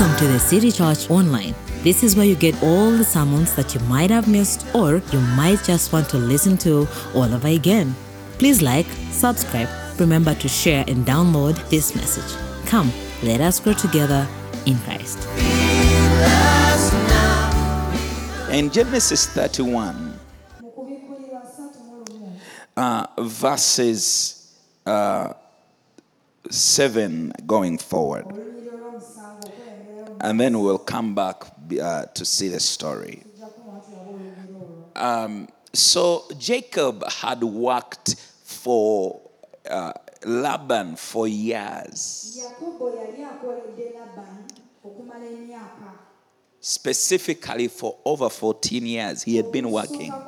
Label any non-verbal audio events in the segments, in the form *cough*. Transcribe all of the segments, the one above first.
Welcome to the City Church Online. This is where you get all the sermons that you might have missed or you might just want to listen to all over again. Please like, subscribe, remember to share and download this message. Come, let us grow together in Christ. In Genesis 31, mu kubikkulirwa ssatu mu lumu uh, verses uh, 7 going forward, and then we'll come back uh, to see the story. Um, so Jacob had worked for uh, Laban for years, specifically for over 14 years. He had been working.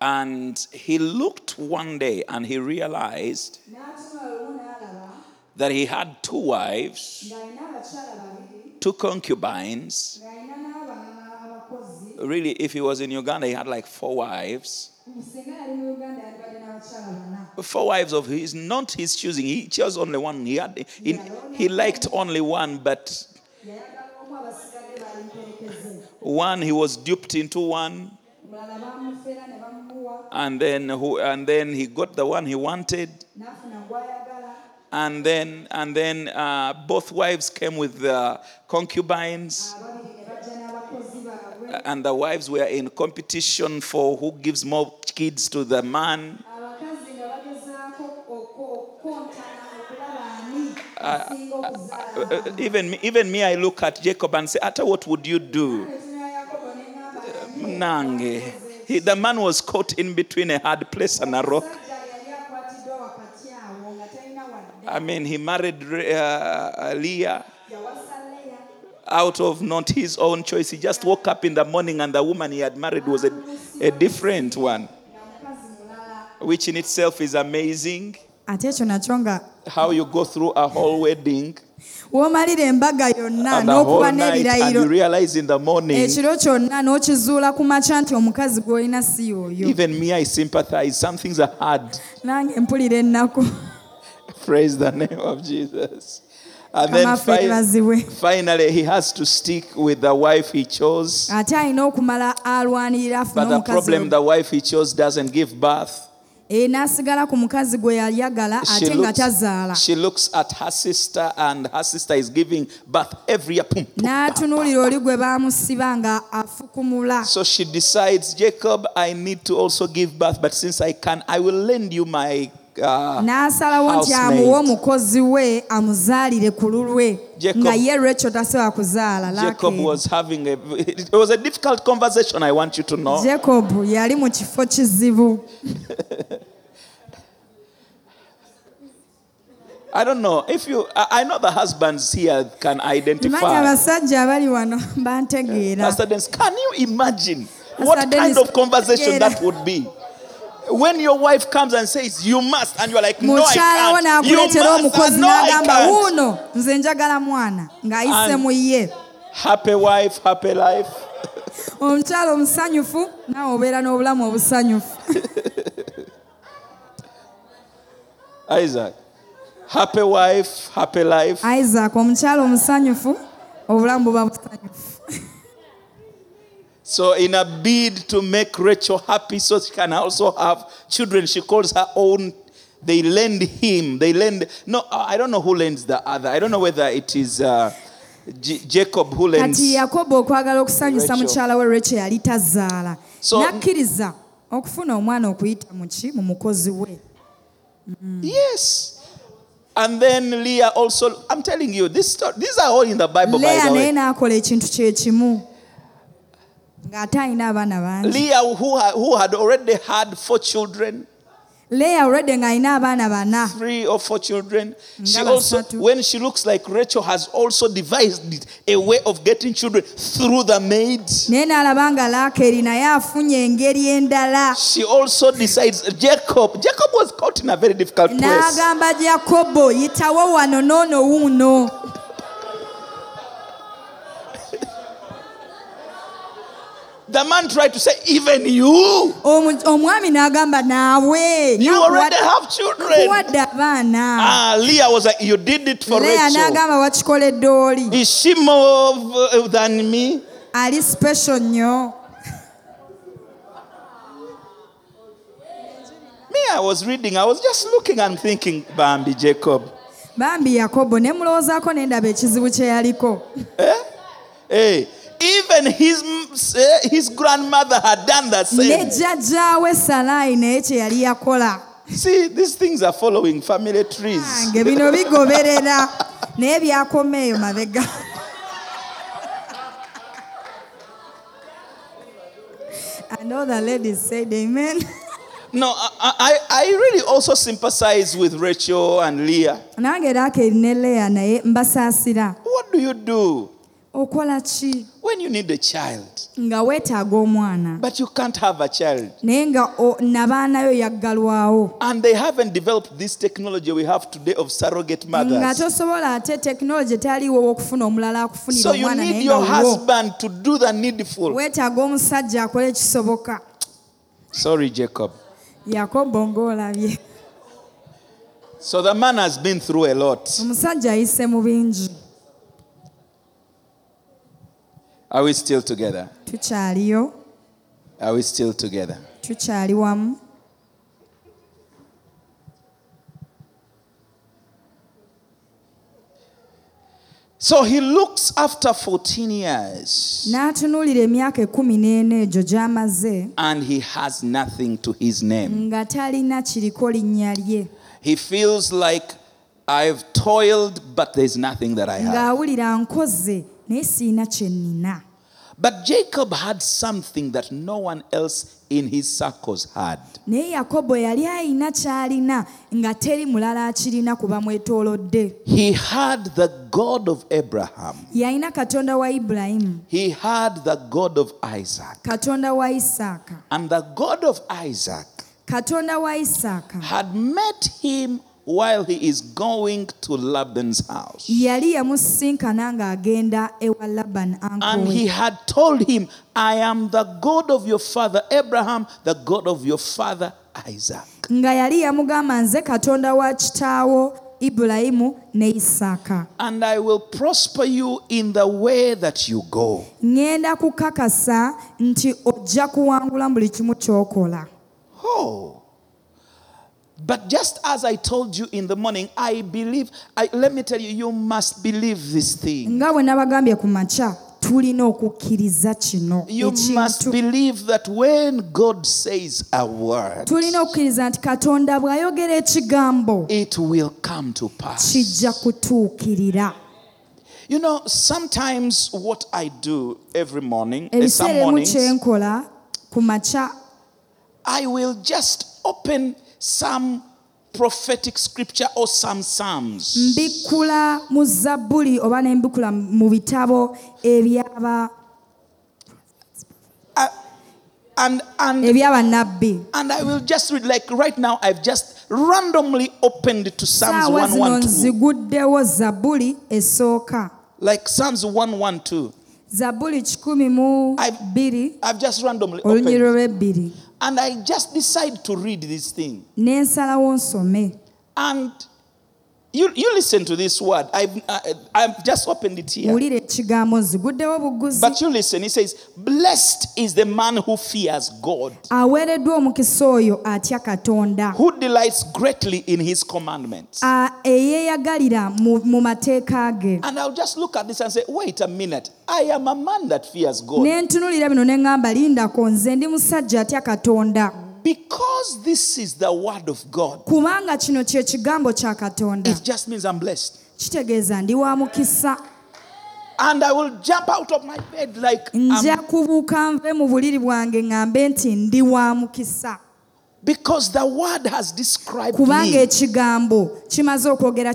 And he looked one day and he realized that he had two wives, two concubines. Really, if he was in Uganda, he had like four wives. Four wives of his, not his choosing. He chose only one. He had, he, he liked only one, but one he was duped into one, and then who, and then he got the one he wanted, and then and then uh, both wives came with the concubines. and the wives were in competition for who gives more kids to the man. okuzaala Uh, even even me, I look at Jacob and say, Ata, what would you do? Nange. He, the man was caught in between a hard place and a rock. omusajja yali akwatiddwa wakati awo nga talina wadde I mean, he married uh, Leah out of not his own choice. He just woke up in the morning and the woman he had married was a, a different one, nga mukazi mulala which in itself is amazing. How you go through a whole wedding w'omalira embaga yonna and the whole n'okuba night, and you n'ebirayiro realize in the morning. ekiro kyonna n'okizuula ku makya nti omukazi gw'olina si y'oyo Even me, I sympathize. Some things are hard. nange mpulira ennaku Praise the name of Jesus. And then fi- finally, he has to stick with the wife he chose. But the problem, the wife he chose doesn't give birth. Eh, n'asigala ku mukazi gwe yayagala She ate nga looks, tazaala she looks at her sister, and her sister is giving birth every year. Pum, pum. n'atunuulira oli gwe baamusiba nga afukumula So she decides, Jacob, I need to also give birth, but since I can, I will lend you my. N'asalawo nti amuwe omukozi we amuzaalire ku lulwe nga ye lwekyo tasobola kuzaala Jacob yali mu kifo kizibu. *laughs* I don't know. If you. I I know the husbands here can identify. Pastor Dennis, can you imagine what kind of conversation that would be? When your wife comes and says, You must, and you're like, No, I mukyalawo can't. You n'akuleetera must, omukozi and no, I n'agamba can't. wuuno nze njagala mwana ng'ayise And- mu ye Happy wife, happy life. *laughs* omukyala omusanyufu naawe obeera n'obulamu obusanyufu *laughs* Isaac. Happy wife, happy life. isaac omukyala omusanyufu obulamu buba busanyufu So, in a bid to make Rachel happy so she can also have children, she calls her own. They lend him. They lend. No, I don't know who lends the other. I don't know whether it is uh, J- Jacob who lends. kati yakobo okwagala okusanyusa mukyala we rachel yali tazaala So- n'akkiriza okufuna omwana okuyita muki mu mukozi we Yes. And then Leah also, I'm telling you, this story, these are all in the Bible, by the way. n'akola ekintu kye kimu ng'ate alina abaana bangi Leah, who, had, who had already had four children, three or four children, she also, when she looks like Rachel, has also devised a way of getting children through the maids. She also decides, Jacob, Jacob was caught in a very difficult place. n'agamba yakobo yitawo wano noono wuuno The man tried to say, even you, omwami n'agamba naawe you already have children. kuwadde abaana Ah, Leah was like, you did it for leya Rachel. n'agamba wakikoledde oli Is she more uh, than me? ali special nnyo Me, I was reading, I was just looking and thinking, Bambi, Jacob. bambi yakobo ne mulowoozaako ne ndaba ekizibu kye yaliko Hey, even his, eh, his grandmother had done the ne same. jjajjaawe salaayi naye kye yali yakola See, these things are following family trees. nge bino bigoberera naye byakoma eyo mabega *laughs* And all the ladies said amen. No, I, I, I really also sympathize with Rachel and Leah. nange raakeri ne leya naye mbasaasira What do you do okola ki when you need a child, nga weetaaga omwana but you can't have a child? naye nga nabaanayo yaggalwawo And they haven't developed this technology we have today of surrogate nga mothers. tosobola ate tekinologi taliiwo w'okufuna omulala akufunira So you need your nga husband to do the needful. weetaaga omusajja akole ekisoboka Sorry, Jacob. yakobo ng'olabye So the man has been through a lot. omusajja ayise mu bingi Are we still together? tukyaliyo Are we still together? tukyali wamu So he looks after 14 years n'atunuulira emyaka ekumi n'ena egyo gy'amaze and he has nothing to his name. nga talina kiriko linnya lye He feels like I've toiled, but there's nothing that I have. ng'awulira nkoze naye siina kye nnina But Jacob had something that no one else in his circles had. naye yakobo yali ayina ky'alina nga teri mulala akirina ku bamwetoolodde. He had the God of Abraham, yalina katonda wa ibulayimu he had the God of Isaac. katonda wa isaaka. And the God of Isaac katonda wa isaaka. had met him while he is going to Laban's house. yali yamusisinkana ng'agenda ewa labani And he had told him, I am the God of your father Abraham, the God of your father Isaac. nga yali yamugamba nze katonda wa kitaawo ibulayimu ne isaaka And I will prosper you in the way that you go. ŋŋenda kukakasa nti ojja kuwangula buli kimu ky'okola Oh. But just as I told you in the morning, I believe, I, let me tell you, you must believe this thing. nga bwe nabagambye ku makya tulina okukkiriza kino You must ekintu believe that when God says a word, tulina okukkiriza nti katonda bw'ayogera ekigambo it will come to pass. kijja kutuukirira You know, sometimes what I do every morning, eh, some ebiseera emu mornings, kyenkola ku makya I will just open some prophetic scripture or some psalms. mbikula mu zabbuli oba ne mbikula mu bitabo ebyaba Uh, and and ebyabannabbi and I will just read like right now. I've just randomly opened to Psalms saawa zino 112, nziguddewo zabbuli esooka like Psalms 112. zabbuli kikumi mu I've- bbiri I've just randomly olunyiri opened, lw'ebbiri and I just decide to read this thing. ne nsalawo nsome And you you listen to this word. I've I, I've just opened it here. wulira ekigambo nziguddewo buguzi But you listen. He says, "Blessed is the man who fears God, aweereddwa omukisa oyo atya katonda who delights greatly in His commandments." a- eyeeyagalira mu mu mateeka ge And I'll just look at this and say, "Wait a minute. I am a man that fears God." ne ntunulira bino ne ŋŋamba lindako nze ndi musajja atya katonda Because this is the word of God, kubanga kino kye kigambo kya katonda. it just means I'm blessed. kitegeeza ndi wa mukisa. And I will jump out of my bed like um, nja I'm, kubuuka nve mu buliri bwange ŋŋambe nti ndi wa mukisa because the word has described kubanga ekigambo kimaze okwogera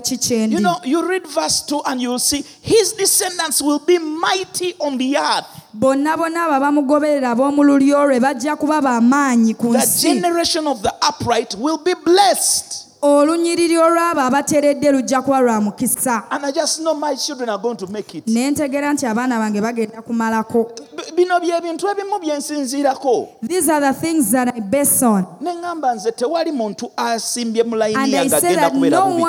You know, you read verse 2 and you will see his descendants will be mighty on the earth. bonna bonna abo abamugoberera ab'omu lulyo lwe bajja kuba bamaanyi ku The nsi generation of the upright will be blessed. olunyiriri olw'abo abateredde lujja kuba lwa mukisa. Ne ntegeera nti abaana bange bagenda kumalako. Bino byebintu ebimu byensinziirako ne ŋŋamba nze tewali muntu asimbye mu layini yange agenda kubeera bubi.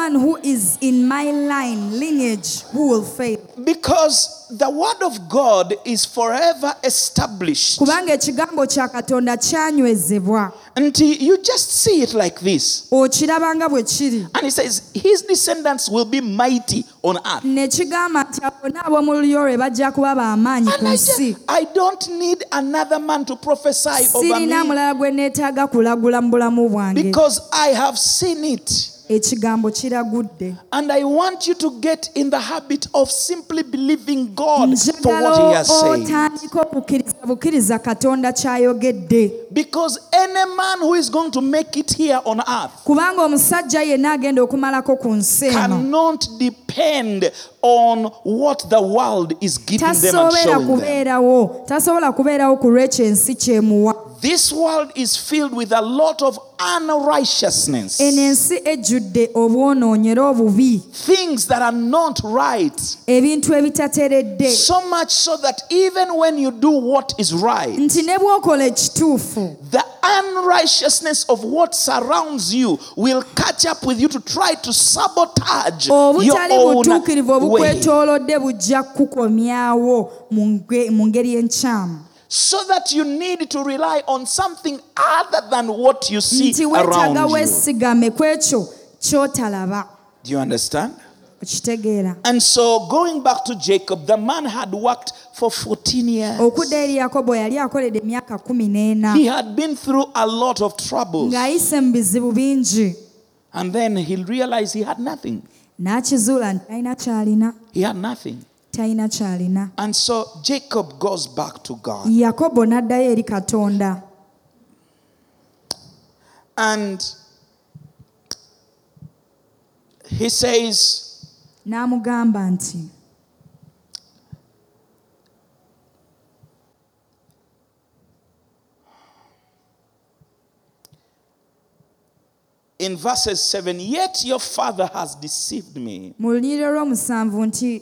One who is in my line lineage who will fail because the word of god is forever established. Kubanga ekigambo kya katonda kyanywezebwa nti you just see it like this. Okiraba nga bwe kiri. And he says his descendants will be mighty on earth. Ne kigamba nti abona ab'omu lulyo lwe bajja kuba b'amaanyi ku and I, nsi. just, I don't need another man to prophesy over sirina me. mulala gwe neetaaga kulagula mu bulamu bwange. Because I have seen it. Ekigambo kiragudde And I want you to get in the habit of simply believing God for what He has said. otandika okukkiriza bukkiriza katonda ky'ayogedde Because any man who is going to make it here on earth kubanga omusajja yenna agenda okumalako ku nsi cannot depend on what the world is giving them and showing them. tasobola kubeerawo ku lw'ekyo ensi kyemuwa This world is filled with a lot of unrighteousness. eno ensi ejjudde obwonoonyi era obubi Things that are not right. So much so that even when you do what is right, nti ne bw'okola ekituufu the unrighteousness of what surrounds you will catch up with you to try to sabotage your own way. Obukwetoolodde bujja kukomyawo mu nge- mu ngeri enkyamu So that you need to rely on something other than what you see nti around you. weesigame ku ekyo ky'otalaba Do you understand? okitegeera And so, going back to Jacob, the man had worked for 14 years. okudda eri yakobo yali akoledde emyaka kumi n'ena He had been through a lot of troubles. ng'ayise mu bizibu bingi And then he realized he had nothing. n'akizuula nti talina kyalina He had nothing. Talina kyalina And so Jacob goes back to God. yakobo n'addayo eri katonda. And he says, n'amugamba nti in verses 7 Yet your father has deceived me. Mu lunyiriro lw'omusanvu nti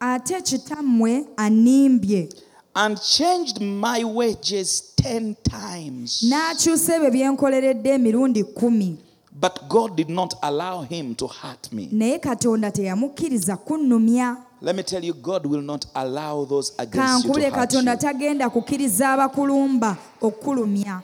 ate kitammwe animbye and changed my wages 10 times. n'akyusa ebyo bye nkoleredde emirundi kumi But God did not allow him to hurt me. naye katonda teyamukkiriza kunnumya Let me tell you, God will not allow those against you to kankubule hurt katonda you. tagenda kukkiriza abakulumba okukulumya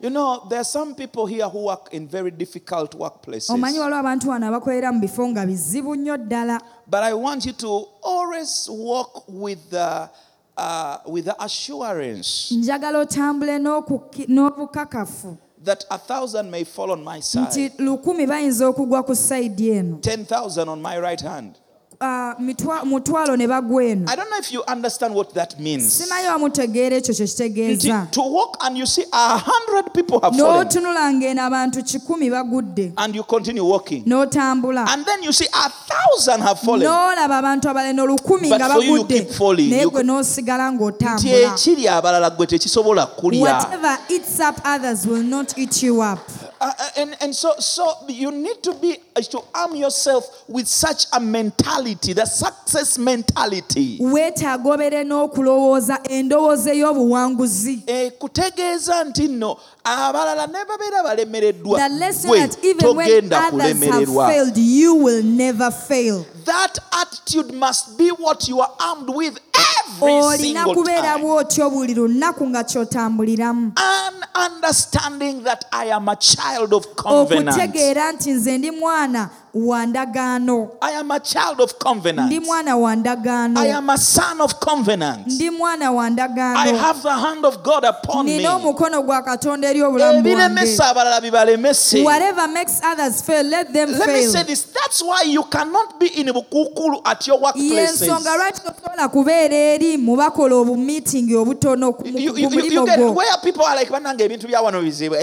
You know, there are some people here who work in very difficult workplaces. omanyi waliwo abantu wano abakolera mu bifo nga bizibu nnyo ddala But I want you to always walk with the, uh, with the assurance njagala otambule n'okukki- n'obukakafu that a thousand may fall on my nti side, lukumi bayinza okugwa ku sayidi eno ten thousand on my right hand. Uh, mitwa- mutwalo ne bagwa eno I don't know if you understand what that means. simanyi wamutegeera ekyo kye kitegeeza. To walk and you see a hundred people have fallen, n'otunula ng'eno abantu kikumi bagudde. And you continue walking, n'otambula. And then you see a thousand have fallen. n'olaba abantu abalala olukumi But nga for you, you bagudde. keep falling. naye You- gwe n'osigala ng'otambula. ekiri abalala gwe tekisobola kulya. whatever eats up others will not eat you up Uh, uh, and, and so, so you need to be uh, to arm yourself with such a mentality, the success mentality. weetaaga obere n'okulowooza endowooza ey'obuwanguzi. Eh, kutegeeza nti nno abalala ne babeera balemereddwa. The lesson gwe that even when togenda others have kulemererwa. failed you will never fail. That attitude must be what you are armed with. Every olina single kubeera time. bw'otyo buli lunaku nga ky'otambuliramu. And understanding that I am a child of covenant. Okutegeera nti nze ndi mwana wa ndagaano I am a child of covenant ndi mwana wa ndagaano I am a son of covenant ndi mwana wa I have the hand of God upon me nina omukono gwa katonda eri obulamu bwange abalala bibalemese whatever makes others fail let them Let me say this. That's why you cannot be in Bukukulu at your workplaces. yensonga lwaki tosobola kubeera eri mu bakola obumiitingi obutono ku- mu You, you, you, you get gwo where people are like banange ebintu bya wano bizibu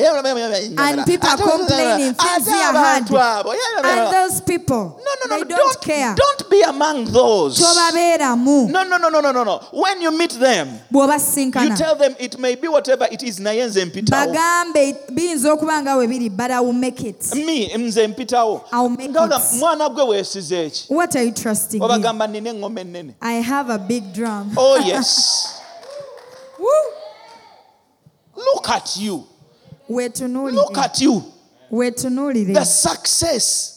And people are complaining, things are hard. And those people No, no, no. they no, don't, Don't, care don't be among those. tobabeeramu No, no, no, no, no, no, no. When you meet them, you tell them it may be whatever it is. Naye nze mpitawo. bagambe biyinza okuba nga we biri but i will make it Me nze mpitawo. I'll make it. mwana gwe weesize eki? what are you trusting in? Obagamba nina engoma ennene. i have a big drum Oh yes. *laughs* Woo! Look at you. Look at you. weetunuulire The success.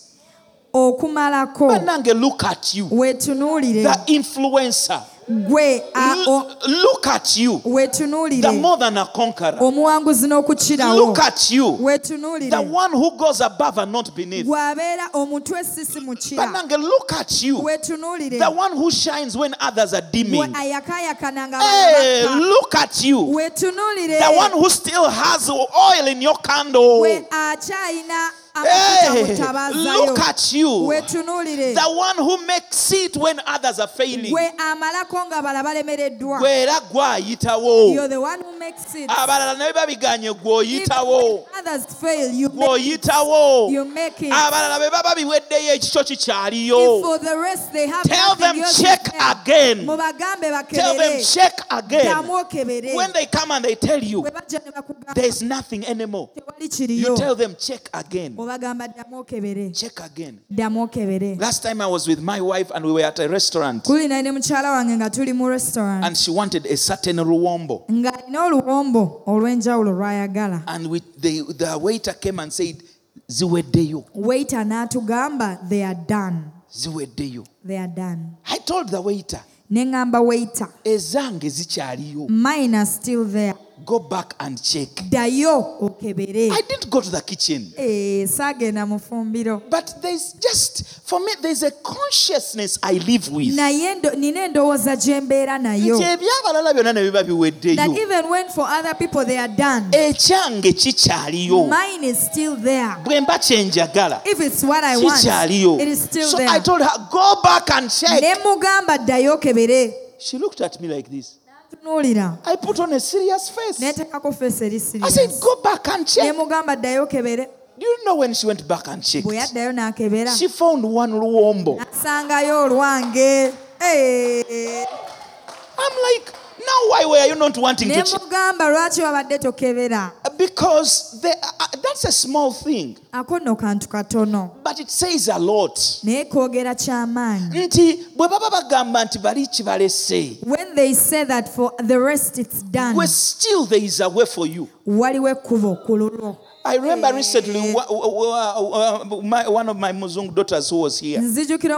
Okumalako Banange, look at you. weetunuulire The influencer. gwe a- o- L- look at you. The weetunuulire more than a conqueror. omuwanguzi n'okukirawo Look at you. The one who goes above and not beneath. bw'abeera omutwe sisi mukira Banange, look at you. weetunuulire The one who shines when others are dimming. ayakaayakana nga Hey, look at you. weetunuulire The one who still has oil in your candle. gwe akyayina Hey, look at you. The one who makes it when others are failing. gwe amalako nga bala balemereddwa. Gwe era gwayitawo. you're the one who makes it. Abalala naye babiganye gw'oyitawo when others fail you make, gw'oyitawo it. abalala be baba biweddeyo ekikyo kikyaliyo. For the rest they have Tell them check again. tell them check again. When they come and they tell you bwe bajja ne bakugamba there's nothing anymore. you tell them check again obagamba ddamu okebere check again. Ddamu okebere last time i was with my wife and we were at a restaurant. Kuli naye ne mukyala wange nga tuli mu restaurant. And she wanted a certain ruwombo ng'alina oluwombo olw'enjawulo lw'ayagala. And we, the, the waiter came and said ziweddeyo waiter n'atugamba they are done. Ziweddeyo they are done. I told the waiter ne ŋŋamba waiter ezange zikyaliyo. Mine are still there go back and check. Ddayo okebere. I didn't go to the kitchen. Eh, saagenda mu fumbiro. But there's just for me there's a consciousness i live with. Naye nina endowooza gye mbeera nayo. Nti ebyabalala byonna ne biba that biweddeyo even when for other people they are done ekyange kikyaliyo. mine is still there. Bwe mba kyenjagala if it's what i want kikyaliyo. it is still there. so i told her go back and check. Ne mugamba ddayo okebere. She looked at me like this n'antunuulira n'eteekako feesi eri sirinemugamba ddayo okebere Do you know when she went back and checked? She found one luombo. I'm like, now why were you not wanting to check mugamba lwaki wabadde tokebera? Because they, uh, that's a small thing. Ako nno kantu katono. But it says a lot. Naye koogera kyamaanyi. Nti bwe baba bagamba nti bali kibalese when they say that for the rest it's done we still there is a way for you I remember recently one of my Muzungu daughters who was here. nzijukira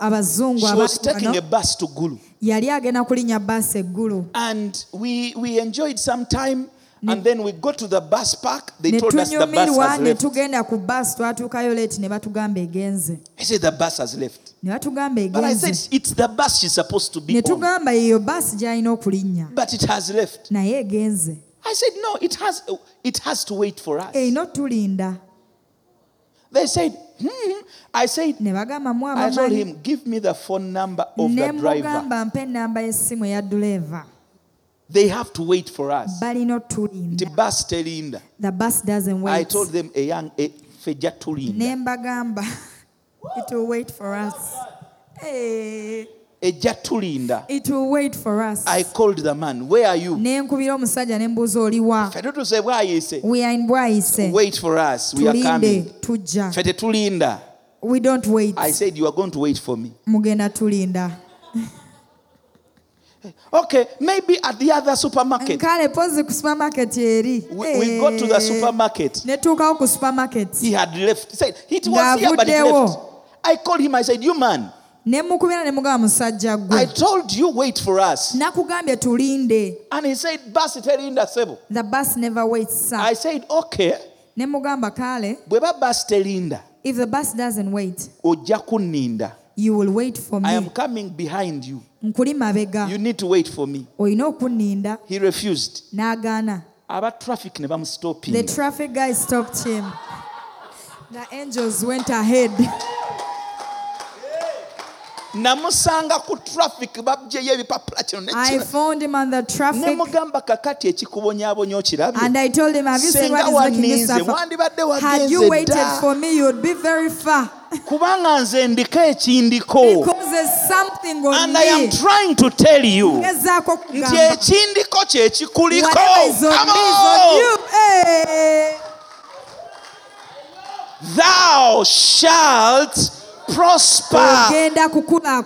abazungu She was taking a bus to Gulu. yali agenda kulinnya baasi eggulu And we, we enjoyed some time. And then we got to the bus park. They told us the bus has left. ku baasi twatuukayo leeti ne batugamba egenze I said the bus has left. ne batugamba But I said it's the bus she's supposed to be ne on. tugamba eyo baasi gy'alina okulinnya But it has left. naye egenze I said no, it has it has to wait for us. erina otulinda They said, hmm. I said, ne bagamba I told him, give me the phone number of ne the driver. mugamba mpa ennamba y'essimu eya duleeva They have to wait for us. balina otulinda bus telinda. the bus doesn't I wait told them a young a feja tulinda. ne mbagamba *laughs* it will wait for us Eh, Ejja tulinda. it will wait for us I called the man. Where are you? ne nkubira omusajja ne mbuuza oliwa Ffe tutuse bwayise. we are in bwayise Wait for us. We are coming. tujja Ffe tetulinda. we don't wait I said you are going to wait for me. mugenda tulinda *laughs* Okay, maybe at the other supermarket. kale pozi ku supermarket yeri. We, we got to the Eh, supermarket. netuukawo ku supermarket He had left. He said it was here, but he left. I called him. I said, "You man, ne mukubira ne mugamba musajja I gwe told you wait for us." nakugambye tulinde And he said, "Bus telinda sebo." the bus never waits sir. I said, "Okay, ne mugamba kale bweba bus telinda, if the bus doesn't wait ojja kunninda. you will wait for me. I am coming behind you. You need to wait for me." He refused. Aba traffic ne the traffic guy stopped him the angels went ahead namusanga ku traffic bagyeyo ebipapula kino nemugamba kakati ekikubonyaabonya okirabyesenga waninze wandibadde wagenze da *laughs* kubanga nze ndika ekindiko. And i am trying to tell you nti ekindiko kyekikuliko thou shalt prosper.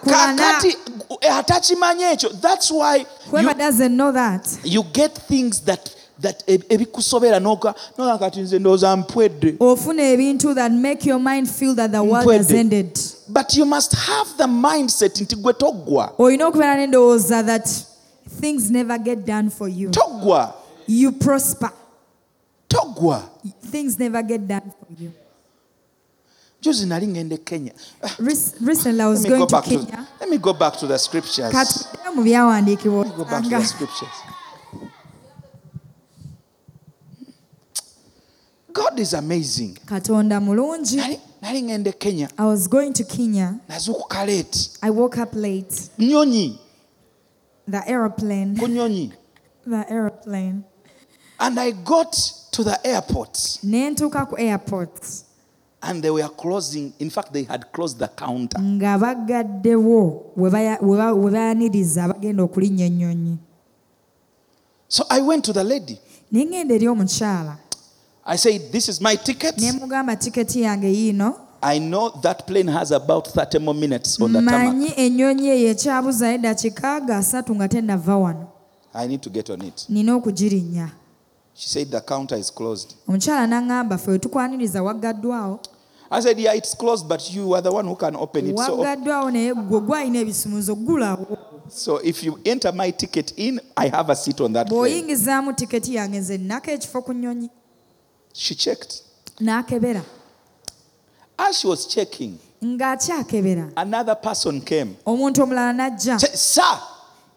Kakati eh, atakimanyi ekyo thats why whoever you, doesn't know that. you get things that that eb- ebikusobera noga kati nze ndowooza mpwedde. Ofuna ebintu that make your mind feel that the world has ended. But you must have the mindset nti gwe toggwa olina okubeera n'endowooza that things never get done for you. Toggwa you prosper. Toggwa things never get done for you juzi nali ngende kenya. Ah, recently i was going to Kenya. to, let me go back to the scriptures. Katuddeyo mu byawandiikibwa Let me go back to the scriptures. God is amazing. Katonda mulungi. Nali, nali ngende kenya. I was going to kenya. Nazuukuka late. I woke up late. Nyonyi. The aeroplane Kunyonyi. the aeroplane and i got to the airport. Ne ntuuka ku airport and they were closing in fact they had closed the counter. Nga bagaddewo we baya- we bayaniriza abagenda okulinnya ennyonyi. So i went to the lady. Eri omukyala. I said this is my ticket. Ne mugamba tiketi yange yiino. I know that plane has about 30 more minutes on the ennyonyi eyo ekyabuzayo eddakiika ga asatu nga tennava wano. I need to get on it. Nina okugirinnya she said the counter is closed. Omukyala n'aŋŋamba ffe we tukwaniriza waggaddwawo i said yeah it's closed but you are the one who can open it. So, waggaddwawo naye gwe gwalina ebisumuzo gulawo so if you enter my ticket in i have a seat on that plane. Bw'oyingizaamu tiketi yange nze nnako ekifo ku nnyonyi. She checked. N'akebera. As she was checking ng'akyakebera another person came. omuntu omulala n'ajja. Said, sir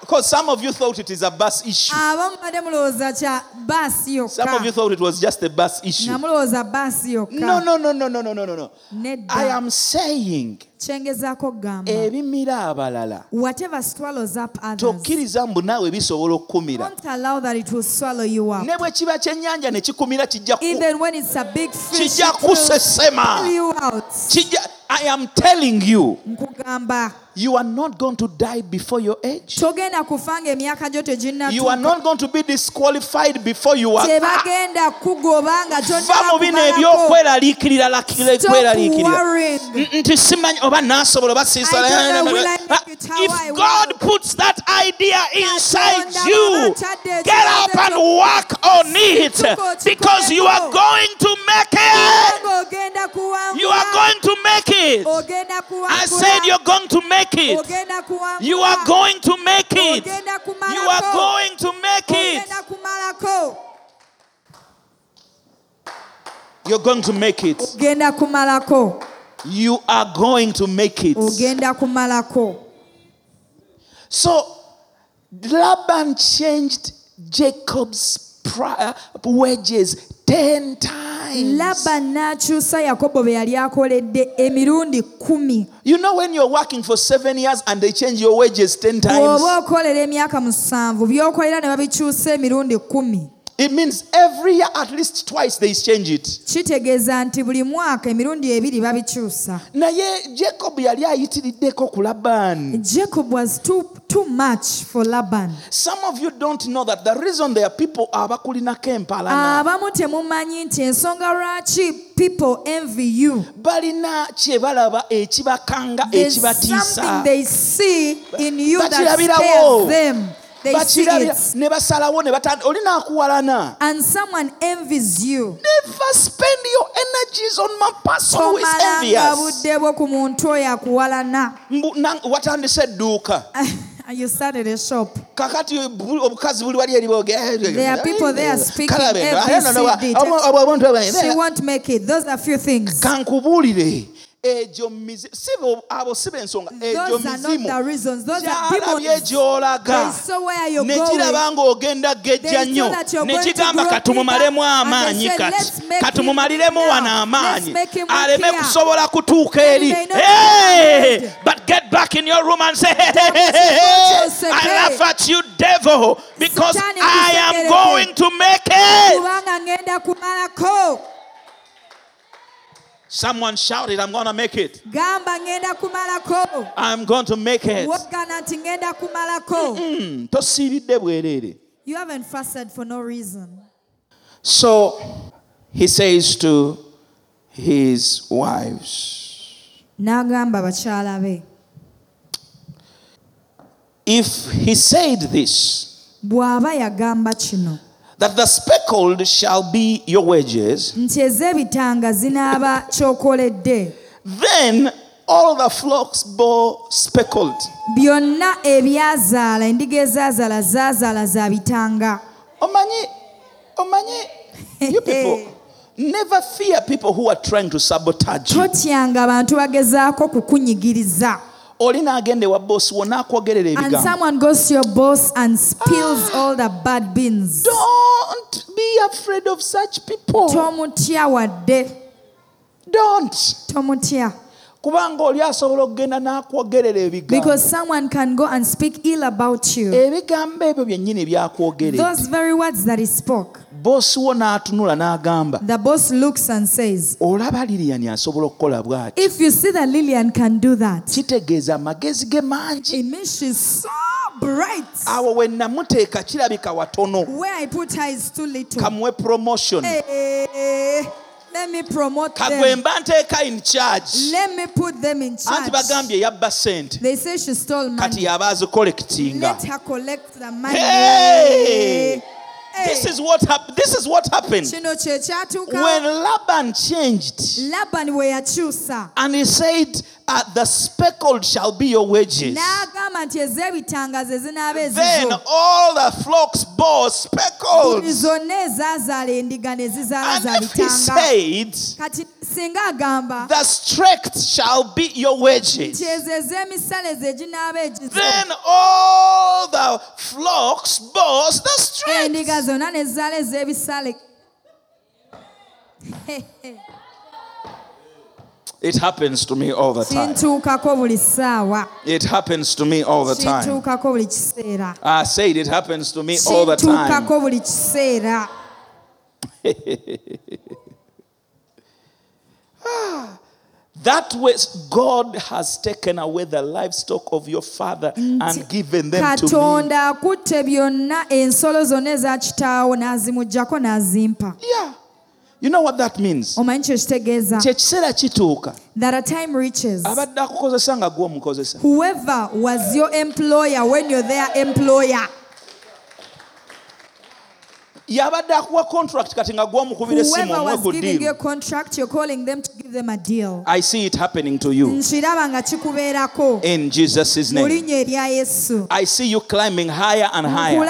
Because some of you thought it is a bus issue. Ah, Abamu badde mulowooza kya basi yokka. Some of you thought it was just a bus issue. Nga mulowooza basi yokka. No, no, no, no, no, no, no, no. I am saying ebimira abalala. Tokkiriza mbu naawe bisobola okukumira. Ne bwe kiba kyennyanja ne kikumira kijja kusesema. I am telling you, you are not going to die before your age. You are not going to be disqualified before you are. Don't worry. Will I make it how I if god puts that idea inside you get up and work on it. because you are going to make it. you are going to make it. I said you're going to make it. ogenda kuwangula you are going to make it. you are going to make it. you're going to make it you are going to make it. Kumalako. So Laban changed Jacob's prior wages 10 times. laba n'akyusa yakobo be yali akoledde emirundi kumi. You know, when you're working for seven years and they change your wages 10 times, bw'oba okolera emyaka musanvu by'okolera ne babikyusa emirundi kumi it means every year at least twice they change it. kitegeeza nti buli mwaka emirundi ebiri babikyusa. Naye jacob yali ayitiriddeko ku labani jacob was too, too much for laban. Some of you don't know that the reason there are people abakulinako empalana abamu temumanyi nti ensonga lwaki people envy you? Balina kye balaba ekibakanga There's ekibatiisa. something they see in you that scares them. they see bakirabira ne basalawo oli n'akuwalana. And someone envies you. Never spend your energies on my person who is envious. budde bwo ku muntu oyo akuwalana. Watandise edduuka *laughs* You started a shop. kakati obukazi buli wali eribogekalabe kankubuulire. egyo abo siba ensonga egyo mizimu. gyalabye gy'olaga ne giraba ng'ogenda gejja nnyo ne kigamba katumumalemu amaanyi kati. Katumumaliremu wano amaanyi. aleme kusobola kutuuka eri. but get back in your room and say hey, hey, hey, hey, I laugh at you devil because I am going to make it. Someone shouted I'm going to make it. I'm going to make it. Woggana nti ngenda kumalako tosiibidde bwereere you haven't fasted for no reason. So he says to his wives, n'agamba bakyala be. If he said this, bw'aba yagamba kino that the speckled shall be your wages, nti ez'ebitanga zinaaba kyokoledde. Then all the flocks bore speckled. byonna ebyazaala endiga ezaazaala zaazaala za bitanga. Omanyi, omanyi, you *laughs* people never fear people who are trying to sabotage totyanga abantu bagezaako kukunyigiriza oli n'agenda ewa boosi wo n'akwogerera and ebigambo. someone goes to your boss and spills ah! all the bad beans. Don't be afraid of such people. Tomutya wadde don't. Tomutya kubanga oli asobola okugenda n'akwogerera ebigambo. Because someone can go and speak ill about you. Ebigambo ebyo byennyini byakwogerera those very words that he spoke boosi wo n'atunula n'agamba olaba liriyani asobola okukola bw'ati? Kitegeeza amagezi ge mangi. bright. Awo we namuteeka kirabika watono. Kamuwe promotion. Eh, let me promote them. in charge. Let me put them in charge. bagambye yabba sente they say she stole money. kati yaba azikolekitinga let her collect the money. Hey! Hey. This is what happened. this is what happened. Kino kye kyatuuka when Laban changed yakyusa and he said, uh, "The speckled shall be your wages." n'agamba nti ez'ebitangazo ezinaaba Then ezizo all the flocks bore buli speckles. zonna ezaazaala endiga ne zizaala And za if he bitanga said, kati singa agamba "The streaked shall be your wages," ezo ez'emisale ezo eginaaba egizo then all the flocks bore the streaked. endiga zonna ne zizaala ez'ebisale *laughs* It happens to me all the time. kintuukako buli ssaawa It happens to me all the time. kintuukako buli kiseera I said it happens to me all the time. kintuukako *laughs* ah, That was God has taken away the livestock of your father and given them to me. katonda akutte byonna ensolo zonna eza kitaawo n'azimugjako n'azimpa Yeah. You know what that means? omanyi kyekiseera kituuka. That a time reaches. Abadde akukozesa nga gwe omukozesa. Whoever was your employer when you're their employer yabadde akuwa contract kati nga gwe omukubira essimu omwe was ku giving you a contract you're calling them to give them a deal. I see it happening to you. Nkiraba nga kikubeerako. In jesus' name. I see you climbing higher and higher.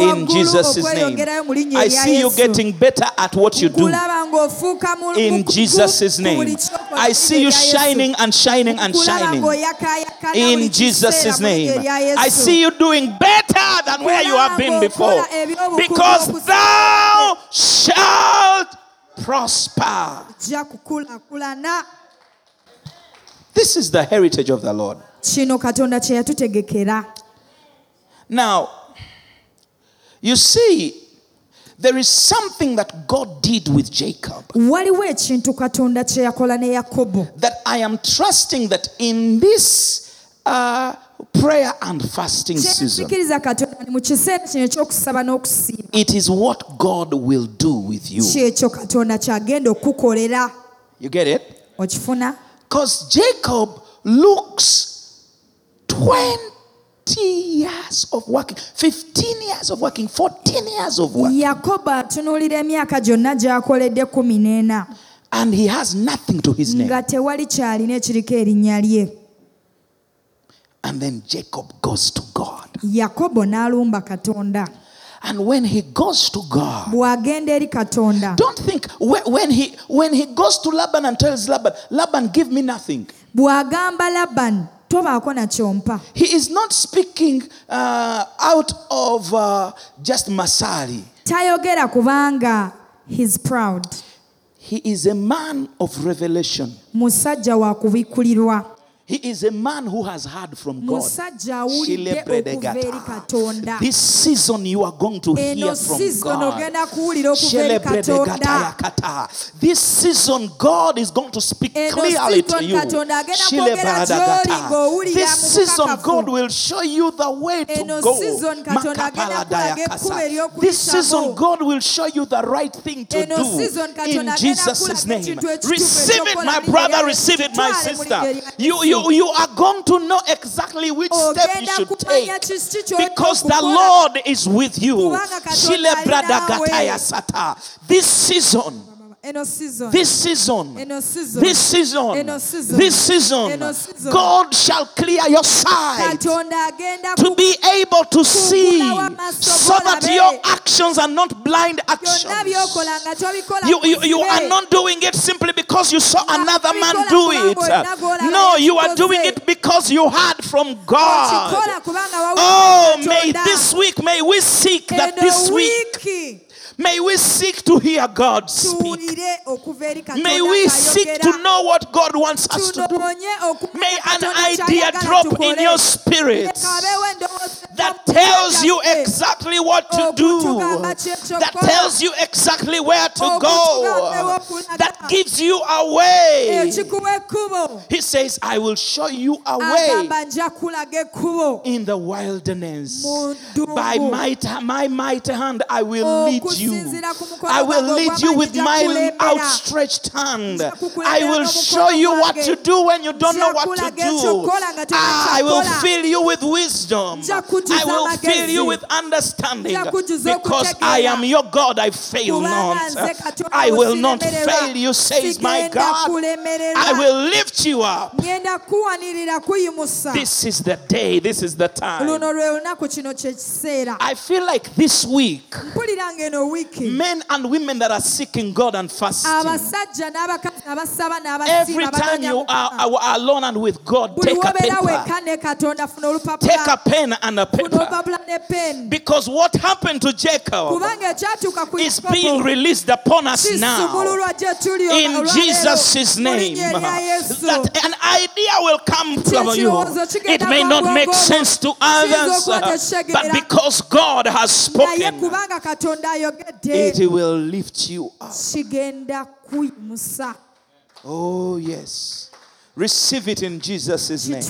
In jesus' name. okweyongerayo mu linnya i see you getting better at what you do. Nkulaba ng'ofuuka mu- mu- in jesus' name. i see you shining and shining and shining. in Jesus' name. I see you doing better than where you have been before. Because thou shalt prosper. This is the heritage of the Lord. kino katonda kye yatutegekera Now, you see, there is something that God did with Jacob waliwo ekintu katonda kye yakola ne yakobo that I am trusting that in this uh, prayer and fasting season, it is what God will do with you. katonda kyagenda okukukolera You get it? Because Jacob looks 20 years of working, 15 years of working, 14 years of working. yakobo atunuulira emyaka gyonna gy'akoledde kumi n'ena and he has nothing to his name. nga tewali kyalina ekiriko erinnya lye And then Jacob goes to God. yakobo n'alumba katonda And when he goes to God, bw'agenda eri katonda don't think when he when he goes to Laban and tells Laban, Laban, give me nothing. He is not speaking uh, out of uh, just masali. tayogera kubanga he's proud He is a man of revelation. musajja wa kubikkulirwa He is a man who has heard from God. This season you are going to hear from God. This season God is going to speak clearly to you. This season God will show you the way to go. This season God will show you the right thing to do in Jesus' name. Receive it, my brother. Receive it, my sister. You, you you, you are going to know exactly which step you should take. because the Lord is with you. This season season. This season, this season, this season, God shall clear your sight to be able to see so that your actions are not blind actions. byokola nga tobikola You, you, you are not doing it simply because you saw another man do it. No, you are doing it because you heard from God. Okikola kubanga wawulira Oh, may this week, may we seek that this week, may we seek to hear God speak. tuwulire okuva eri katonda May we seek to know what God wants us to do. May an idea drop in your spirit Leka wabeewo endowooza that tells you exactly what to do, that tells you exactly where to go, that gives you a way. He says, I will show you a way agamba nja kulaga ekkubo in the wilderness. By might, my mighty hand, I will lead you. Mukono I will lead you with my outstretched hand. I will show you what to do when you don't know what to do. ekyokola nga tomanyi Ah, I will fill you with wisdom. I will fill you with understanding because. I am your God. I fail not. I will not fail you, says my God. I will lift you up. ngenda kuwanirira kuyimusa This is the day, this is the time. luno lwe lunaku kino kye kiseera I feel like this week, mpulira ng'eno wiiki men and women that are seeking God and fasting, abasajja n'abakazi abasaba every time you are, are alone and with God, take a paper, wekka ne katonda funa take a pen and a paper. olupapula ne peeni Because what happened to Jacob kubanga ekyatuuka ku is being released upon us now. kisumululwa gye tuli In Jesus' name, linnya erya yesu. That an idea will come from you. It may not make sense to others, uh, but because God has spoken, kubanga katonda ayogedde it will lift you up. Oh, yes. Receive it in Jesus' name.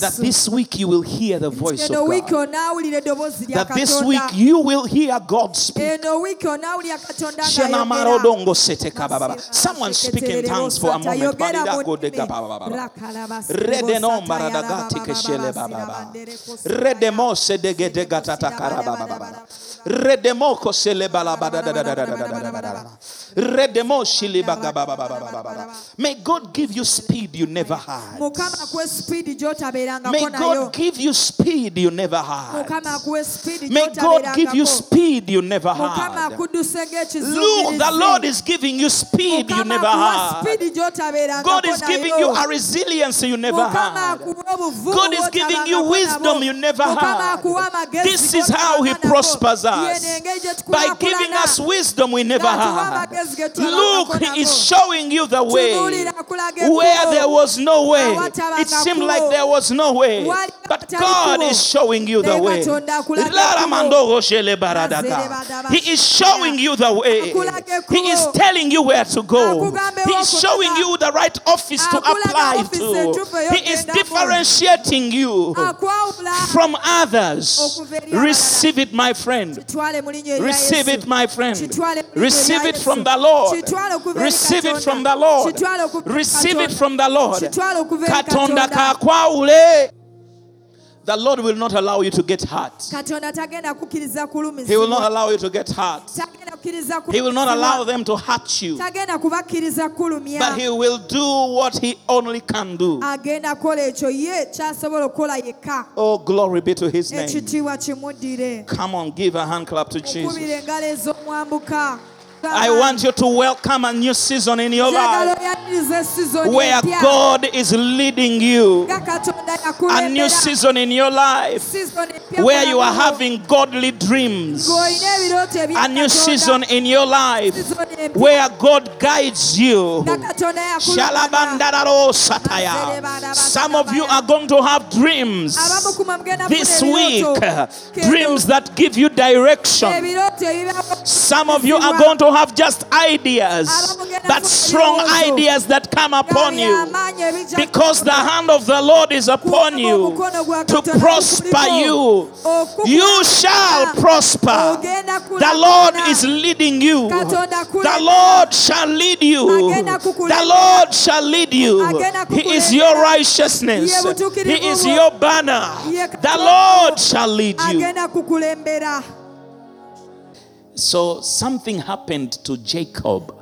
That this week you will hear the voice of God. That this week you will hear God speak. Someone speak in tongues for a moment. Redemoko selebala. May God give you speed you never had. mukama akuwe sipiidi May God give you speed you never had. May God give you speed you never had. Look, the Lord is giving you speed you never had. God is giving you a resilience you never had. God is giving you wisdom you never had. This is how He prospers us. Yeno engeri gye By giving us wisdom we never had. amagezi ge twabangako Look. He is showing you the way. Where there was no way, it seemed like there was no way. But God is showing you the way. He is showing you the way. He is telling you where to go. He is showing you the right office to apply to. He is differentiating you from others. Receive it, my friend. Receive it, my friend. Receive it from the Lord. Receive it from the Lord. Receive it Katonda. from the Lord. Kitwale okuva eri Katonda kakwawule. The Lord will not allow you to get hurt. katonda tagenda kukkiriza He will not allow you to get hurt. He will not allow them to hurt you. tagenda kubakkiriza kulumya But He will do what He only can do. agenda kukola ekyo ye kyasobola okukola yekka Oh, glory be to His name. Come on, give a hand clap to Jesus. Okubira engalo ez'omwambuka I want you to welcome a new season in your life where God is leading you. A new season in your life where you are mu bulamu bwo. having godly dreams. ng'olina ebirooto ebya A new season in your life where God guides you. nga katonda yakulembera Shalabandararo sataya. Some of you are going to have dreams abamu ku mmwe mugenda this week, dreams that give you direction. Some of you are going to have just ideas, but strong ideas that come upon you. Because the hand of the Lord is upon you to prosper you. You shall prosper. The Lord is leading you. The Lord shall lead you. The Lord shall lead you. He is your righteousness. He is your banner. The Lord shall lead you. So something happened to Jacob.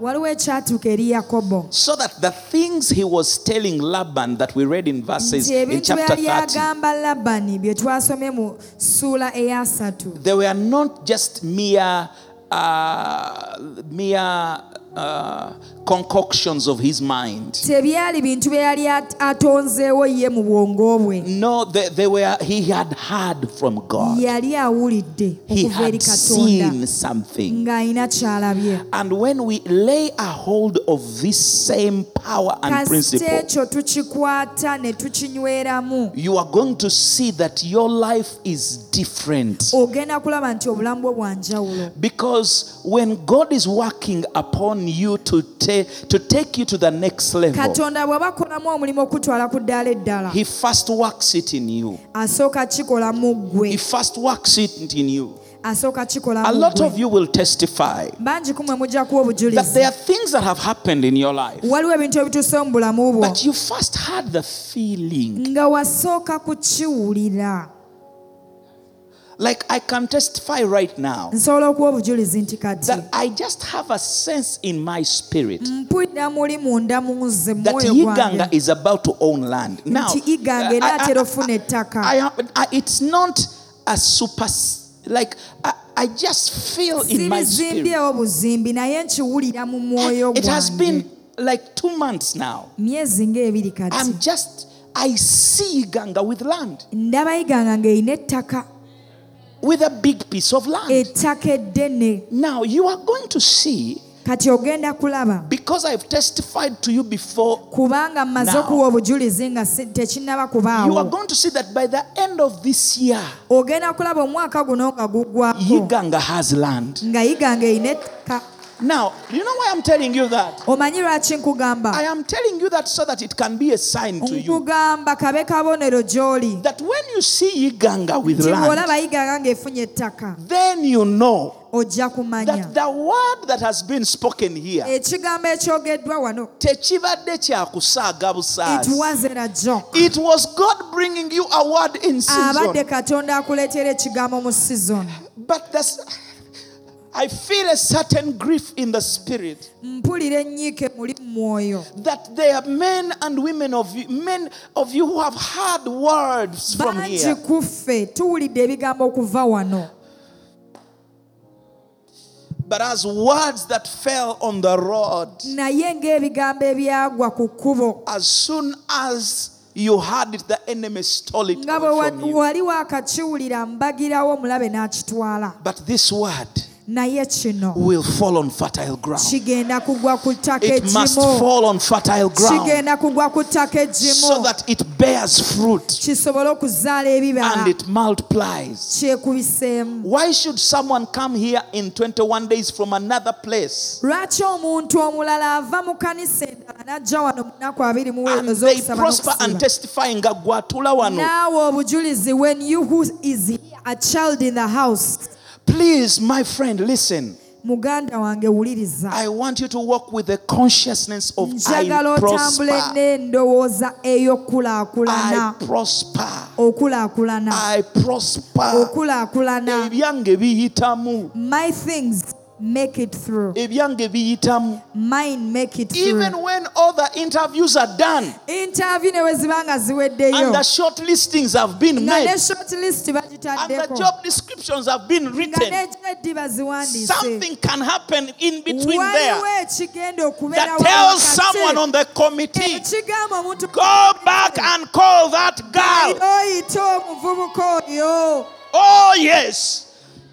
So that the things he was telling Laban that we read in verses in chapter byali 30, agamba labani bye twasomye mu ssuula eyasatu they were not just mere uh, mere uh, concoctions of his mind. tebyali bintu bye yali atonzeewo ye mu bwongo bwe No, they, they were. He had heard from God. yali awulidde He okuva eri had katonda seen something. kyalabye And when we lay a hold of this same power and kasita principle, ekyo tukikwata ne tukinyweramu you are going to see that your life is different. ogenda kulaba nti obulamu bwo bwa Because when God is working upon you to, ta- to take you to the next level, katonda bw'aba akolamu omulimu okutwala ku ddaala eddala He first works it in you. asooka kikola mu He first works it in you. A lot of you will testify bangi kumwe mujja kuwa that there are things that have happened in your life, waliwo ebintu ebituuse mu bulamu bwo. But you first had the feeling. Nga wasooka kukiwulira Like I can testify right now nsobola okuwa obujulizi nti kati that I just have a sense in my spirit mpulira muli munda mu nze mu that mwoyo Iganga gwange is about to own land. Now, nti iganga I- era I- atera ofuna ettaka I, am- I, it's not a super, like, I, I just feel in my spirit. sibizimbyewo buzimbi naye nkiwulira mu mwoyo It has gwange been like two months now. myezi ng'ebiri kati I'm just, I see Iganga with land, with a big piece of land. ettaka eddene Now, you are going to see, kati ogenda kulaba because I've testified to you before, kubanga mmaze Now. okuwa obujulizi nga si- tekinnaba you are kubaawo going to see that by the end of this year, ogenda kulaba omwaka guno nga guggwako has land. nga iganga erina ettaka Now, you know why I'm telling you that? omanyi lwaki nkugamba? I am telling you that so that it can be a sign to you. Nkugamba kabe kabonero gy'oli. That when you see Iganga with nti land, bw'olaba iganga ng'efunye ettaka then you know ojja kumanya. that the word that has been spoken here ekigambo ekyogeddwa wano tekibadde kyakusaaga it busaazi. wasn't a joke. It was god bringing you a word in abadde season katonda akuleetera ekigambo mu season. But that's i feel a certain grief in the spirit. Mpulira ennyiike muli mu mwoyo. That there are men and women of you men of you who have heard words from here. ku ffe tuwulidde ebigambo okuva wano. But as words that fell on the road naye ng'ebigambo ebyagwa ku kkubo. as soon as you heard it the enemy stole it nga bwe wa- from you wali waakakiwulira mbagirawo omulabe n'akitwala. But this word naye kino. will fall on fertile ground. Kigenda kugwa ku ttaka it must egimu fall on fertile ground. Kigenda kugwa ku ttaka so egimu that it bears fruit kisobole okuzaala ebibala. and it multiplies. kyekubiseemu Why should someone come here in 21 days from another place lwaki omuntu omulala ava mu kanisa endala n'ajja wano mu nnaku abiri mu and weero they ez'okusaba prosper and n'okusiba testify nga gwatula wano? naawe obujulizi when you who is here, a child in the house Please, my friend, listen. muganda wange wuliriza. I want you to walk with the consciousness of njagala otambule n'endowooza ey'okulaakulana. Okulaakulana. Okulaakulana. Ebyange biyitamu. my things make it through. Ebyange biyitamu. mine make it through. Even when all the interviews are done interview ne bwe ziba nga and the short listings have been nga ne made short list and the bagitaddeko job descriptions have been nga written, baziwandiise something can happen in between there that tells someone on the committee, ekigamba omuntu go back and call that girl. oyita omuvubuka oyo. Oh, yes.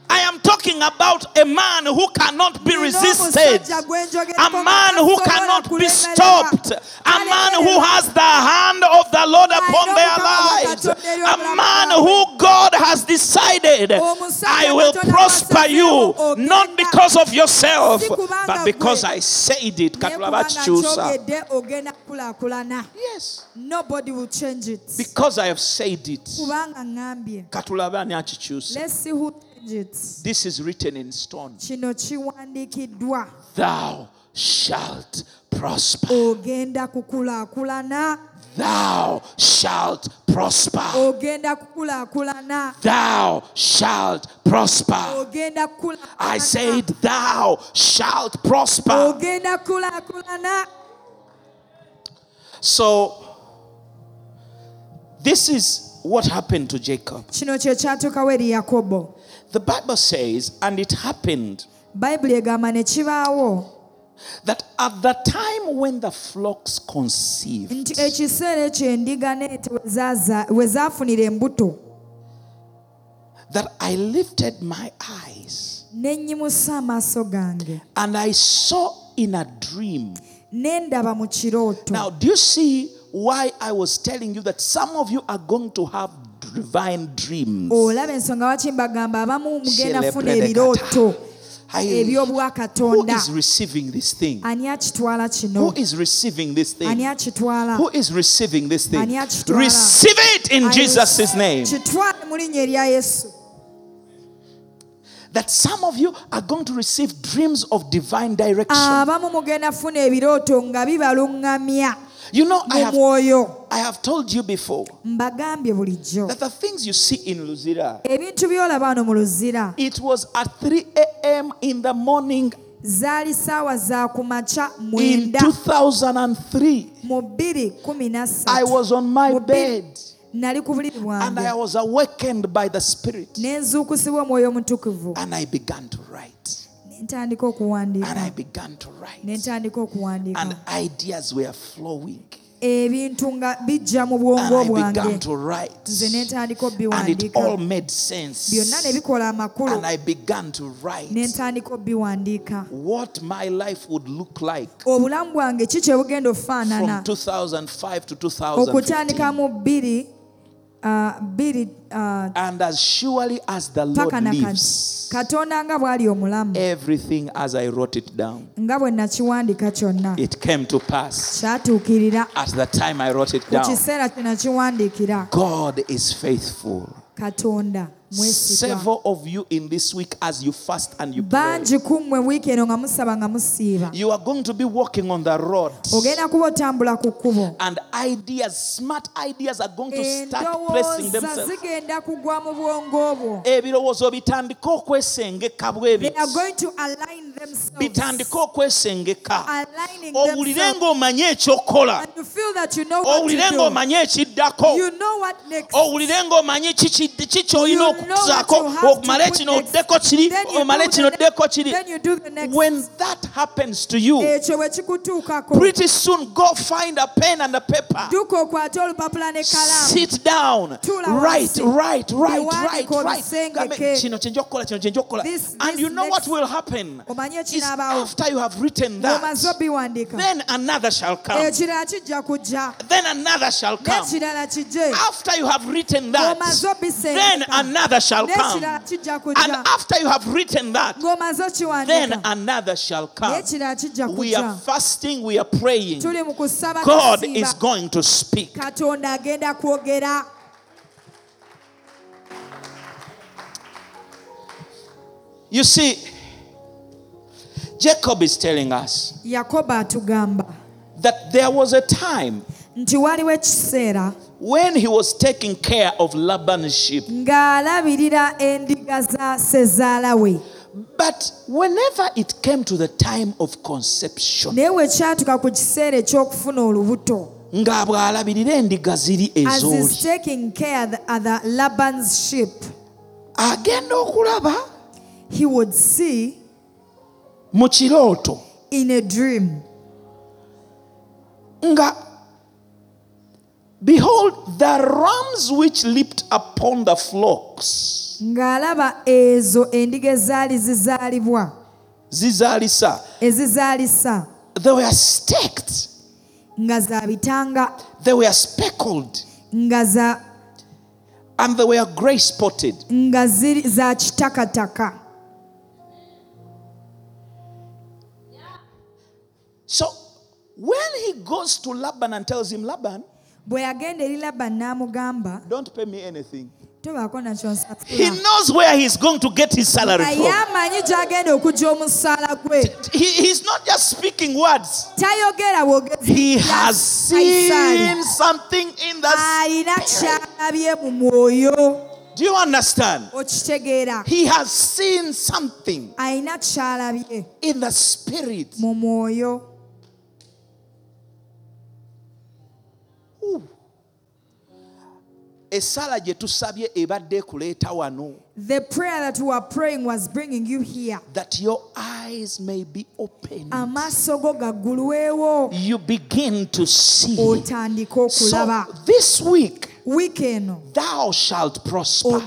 I am talking about a man who cannot be resisted, omusajja gwe njogerako a man who cannot be stopped, a man who has the hand of the Lord upon their lives, a man who God has decided, oh, I will prosper you, oh, not because of yourself, but because. I said it. naye Katulaba kubanga kikyusa. nkyogedde ogenda kukulaakulana Yes, nobody will change it because I have said it. kubanga ŋŋambye Katulaba ani akikyusa. let's see who This is written in stone. kino kiwandiikiddwa Thou shalt prosper. ogenda kukulaakulana Thou shalt prosper. ogenda kukulaakulana Thou shalt prosper. ogenda I said, Thou shalt prosper. ogenda kukulaakulana So, this is what happened to Jacob. kino kye kyatuukawo eri yakobo The Bible says, and it happened bayibuli egamba ne kibaawo that at the time when the flocks conceived, nti ekiseera ekyo endiga n'ente we zaafunira embuto. that I lifted my eyes ne nnyimusa amaaso gange. and I saw in a dream. ne ndaba mu kirooto. Now, do you see why I was telling you that some of you are going to have divine dreams? olaba ensonga waki mbagamba abamu mugenda funa ebirooto I- ebyobwakatonda receiving this thing? ani akitwala kino receiving this ani thing? akitwala Who is receiving this thing? Ani akitwala? Receive it in Jesus' name. mu linnya erya yesu That some of you are going to receive dreams of divine direction. Abamu mugenda funa ebirooto nga bibaluŋŋamya You know, I have, I have told you before mbagambye bulijjo that the things you see in Luzira, ebintu byolaba wano mu luzira it was at 3 a.m. in the morning zaali ssaawa za ku makya in 2003. mu bbiri kumi na I was on my bed nali ku buliri and I bwange was awakened by the Spirit. omwoyo omutukuvu And I began to write. ntandika okuwandiika ne ebintu nga bijja mu bwongo bwange. nze nentandika ntandika nebikola amakulu. Nentandika ntandika obulamu bwange ki kye bugenda okufaanana okutandika mu bbiri bbiri ah, And as surely as the Lord paka na kati lives, katonda nga bw'ali omulamu everything as I wrote it down, nga bwe nakiwandiika kyonna it came to pass. At the time I wrote it down, kiseera kye nakiwandiikira God is faithful. Several of you in this week, as you fast and you pray, bangi ku mmwe wiiki eno nga musaba nga musiiba. You are going to be walking on the road. ogenda kuba otambula ku kkubo. And ideas, smart ideas, are going to start pressing themselves. zigenda kugwa mu bwongo bwo ebirowoozo bitandika okwesengeka bwe they biti are going to align themselves. Bitandika okwesengeka. Owulire ng'omanye ekyokukola owulire ng'omanye ekiddako you know what next? Owulire ng'omanyi kiki ki ky'olina You know okuzaako what you have to omale put kino oddeko kiri Then you omale do kino oddeko kiri. Then you do the next. when that happens to you ekyo bwe kikutuukako. pretty soon go find a pen and a paper. Dduka okwate olupapula ne kalaamu sit down. Write write write write write. kino kyenja okukola kino kyenja okukola and you know what will happen? Is after you have written that then another shall come. Ekirala kijja kujja. Then another shall come after you have written that then another shall come. And after you have written that then another shall come. We are fasting we are praying. Tuli mu kusaba god is going to speak. Katonda agenda kwogera you see Jacob is telling us that there was a time nti waliwo ekiseera when he was taking care of Laban's sheep. ng'alabirira endiga za sezaala we But whenever it came to the time of conception, naye bwe kyatuka ku kiseera eky'okufuna olubuto. nga bw'alabirira endiga ziri as ez'oli taking care of the uh, other laban's sheep agenda okulaba he would see mu kirooto in a dream. nga behold the rams which leaped upon the flocks. Ng'alaba ezo endiga ezaali zizaalibwa. Zizaalisa ezizaalisa they were streaked. Nga za bitanga. They were speckled. Nga za and they were grey spotted. nga ziri za kitakataka. So when he goes to laban and tells him laban bwe yagenda eri labani n'amugamba don't pay me anything. tobaako he knows where he's going to get his salary from. amanyi gy'agenda okugya omusaala gwe. He, he's not just speaking words. Tayogera bwogezi. He has seen something in the alina kyalabye mu mwoyo. Do you understand? He has seen something in the spirit gye tusabye ebadde ekuleeta wano. The prayer that we were praying was bringing you here. That your eyes may be opened. Amaaso go gaggulwewo you begin to see. So this week wiiki eno thou shalt prosper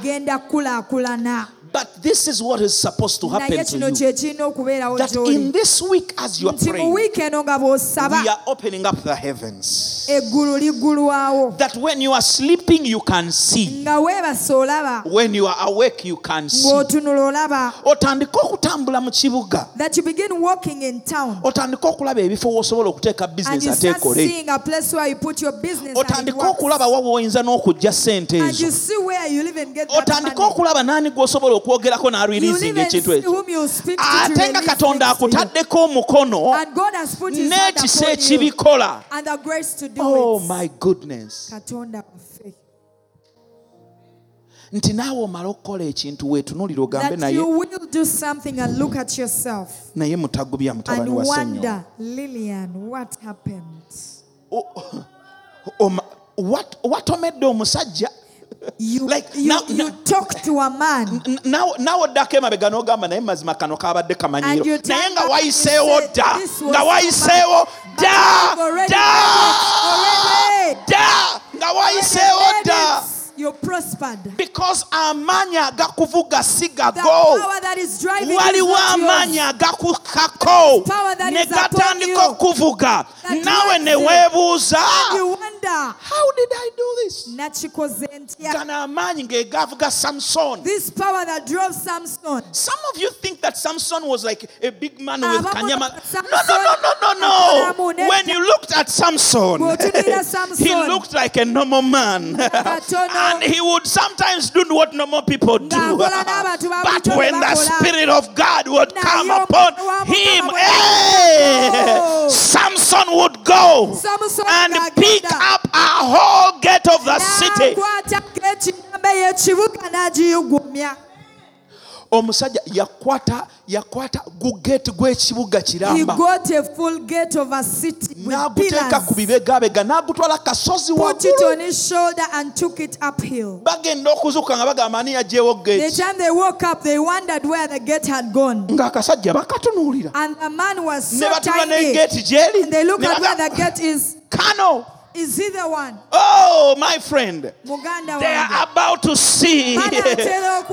but this is what is supposed to happen to you. kye kirina okubeerawo that in this week as you are praying wiiki eno nga bw'osaba we are opening up the heavens. that when you are sleeping you can see. Nga weebase olaba when you are awake you can see. okutambula mu kibuga. That you begin walking in town. Okulaba ebifo w'osobola okuteeka and bizinesi you ate start ekole. seeing a place where you put your business and, it works. okulaba wa n'okujja sente and you ezo. see where you live and get money. okulaba naani gw'osobola okwogerako n'alwirizinga ekintu ekyo. ate nga katonda akutaddeko omukono n'ekisa ekibikola. oh my goodness. Nti naawe omala okukola ekintu weetunulire ogambe naye naye mutagubya mutabani wa sennyo watomedde *laughs* omusajja you, Like, you, now- you now- talk to a man. N- naawe oddako emabega n'ogamba naye mazima kano kabadde And kamanyiiro you turn naye nga back and you wayiseewo dda. "This was nga so wayiseewo bad, but dda. I've already dda. made it, dda. Nga wayiseewo Made dda it. You prospered. Because amaanyi agakuvuga si the gago power that is driving you is waliwo amaanyi agakukako power that ne gatandika okuvuga that ne weebuuza wonder how did i do this? Nakikoze ntya gano amaanyi samusoni this power that drove samson. Some of you think that Samson was like a big man ah, with Abamu kanyama. No, no, no, no, no, Samson no. When you looked at Samson, *laughs* he looked like a normal man. *laughs* And he would sometimes do what normal people do. Ng'akola n'abantu ba *laughs* But when the. Spirit of God would come upon him, hey. Eh, Samson would go and pick up a whole gate of the city. omusajja yakwata yakwata gugeti gw'ekibuga kiramba. n'aguteeka ku bibegabega n'agutwala kasozi bagenda okuzuuka nga bagamba ani yajeewo ng'akasajja bakatunuulira. Ne batula n'egeeti gyeri. Kano! Is he the one? Oh my friend. Muganda they wange. are about to see. *laughs*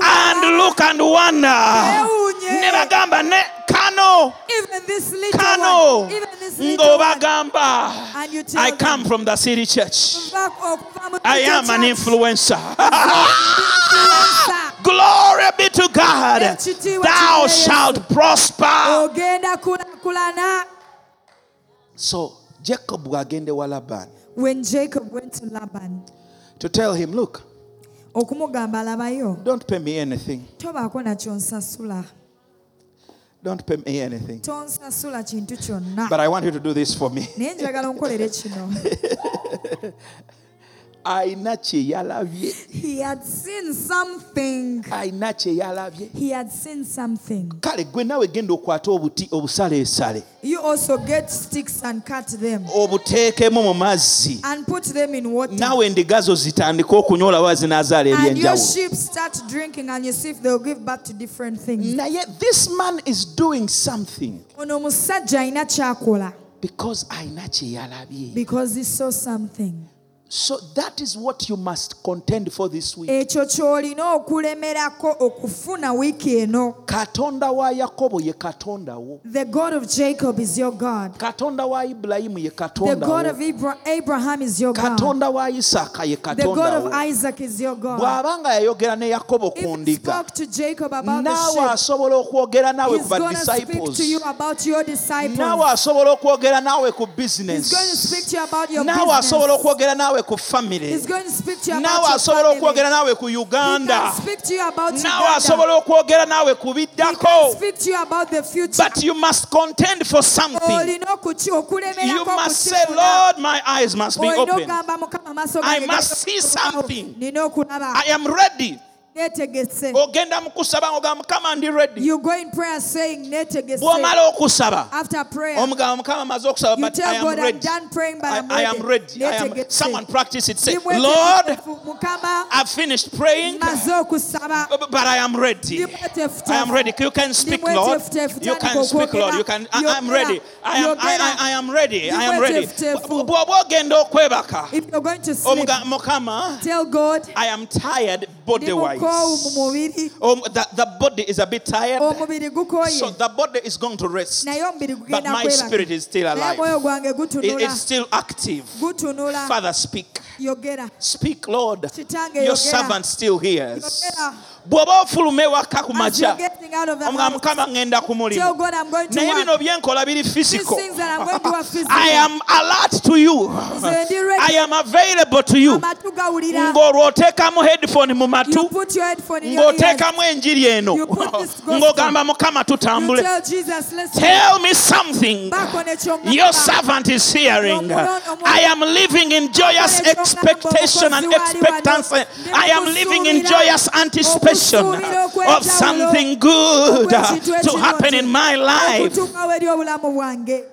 And look and wonder. Ne bagamba ne kano. Even this little kano. one. Even this little one. ng'obagamba and you tell i them, come from the city church. Back oh, okuva mu I am an influencer. *laughs* influencer. *laughs* Glory be to God. Thou shalt prosper. So Jacob bw'agenda ewa Laban when jacob went to laban to tell him, look, okumugamba alabayo don't pay me anything. tobaako nakyonsasula Don't pay me anything. tonsasula kintu kyonna But I want you to do this for me. naye njagala onkolere kino *laughs* ayina kye yalabye he had seen something. Ayina kye yalabye he had seen something. Kale gwe nawe genda okwata obuti obusaleesale. You also get sticks and cut them. Obuteekemu mu mazzi. And put them in water. Nawe endiga zo zitandike okunywa olaba zinaazaala and your sheep start drinking and you see if they'll give back to different things. Naye this man is doing something. Ono musajja alina kyakola. Because ayina kye yalabye because he saw something so that is what you must contend for this week. Ekyo ky'olina okulemerako okufuna wiiki eno. Katonda wa yakobo ye katonda wo. The god of jacob is your god. Katonda wa ibulayimu ye the katonda god wo. of Abra- abraham is your god. Katonda wa isaaka ye the god of wo. Isaac is your god. Bw'abanga yayogera ne yakobo if he ndiga spoke to jacob about the sheep asobola okwogera naawe he's going to speak to you about your disciples. Naawe asobola okwogera naawe ku he's going to speak to you about your naawe asobola business. okwogera naawe ku family. He's going to speak to you naawe asobola family. okwogera naawe ku uganda. speak to you about naawe asobola okwogera naawe ku biddako. speak to you about the future. but you must contend for something. You must say lord my eyes must be open okugamba mukama amaaso I must see something. i am ready ogenda mu kusaba ng'ogamba mukama ndi ready you go in prayer saying neetegese bw'omala okusaba after prayer omugamba mukama amaze okusaba but I tell am ready done praying but I, I'm ready. I am, someone practice it. Say, Lord, I've finished praying, but I am ready. I am ready. You can speak, Lord. You can speak, Lord. You can. I, I'm ready. I am. I, I, I am ready. I am ready. mwetefutefu. Ogenda okwebaka, if you're going to sleep mukama, tell God I am tired body ndi mukoowu mu wise. Mubiri Um, the, the body is a bit tired, so the body is going to rest. But my spirit is still alive. It- it's still active. Father, speak. Speak, Lord. Your servant still hears. Bw'oba ofuluma ewaka ku makya getting out of the mukama ŋŋenda ku tell I'm going to naye bino byenkola biri physical things that I'm going to do *laughs* i am alert to you. Nze ndi ready. i am available to you. Ng'olwo oteekamu headphone mu you matu put your headphone in your ears ng'oteekamu enjiri eno. You put this *laughs* ng'ogamba mukama tutambule. Tell me something. Your servant is hearing. I am living in joyous expectation and expectancy. I am living in joyous anticipation of something good to happen in my life. okutuukawo eri obulamu bwange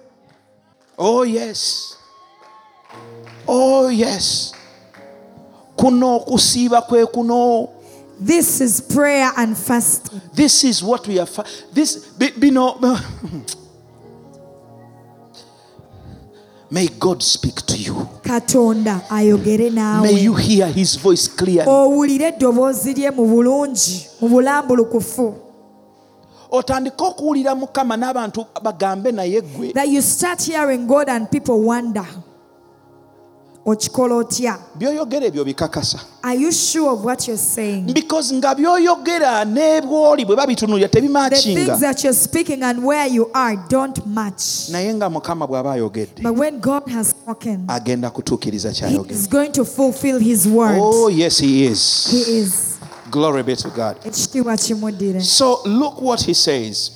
Oh, yes. Oh, yes. Kuno kusiba kwe kuno. this is prayer and fasting This is what we are. Fa- this, bi- bino. *laughs* Hmm. May God speak to you. katonda ayogere naawe May you hear His voice clearly. owulire eddoboozi lye mu bulungi mu bulambulukufu otandike okuwulira mukama n'abantu bagambe naye gwe that you start hearing god and people wonder okikola otya byoyogera ebyo bikakasa. Are you sure of what you're saying? Because nga byoyogera n'ebwoli bwe babitunulira the tebimakinga things that you're speaking and where you are don't match. Naye nga mukama bw'aba ayogedde but when god has spoken agenda kutuukiriza he kyayogedde. is going to fulfill his word. Oh yes he is. He is. Glory be to god. So look what he says.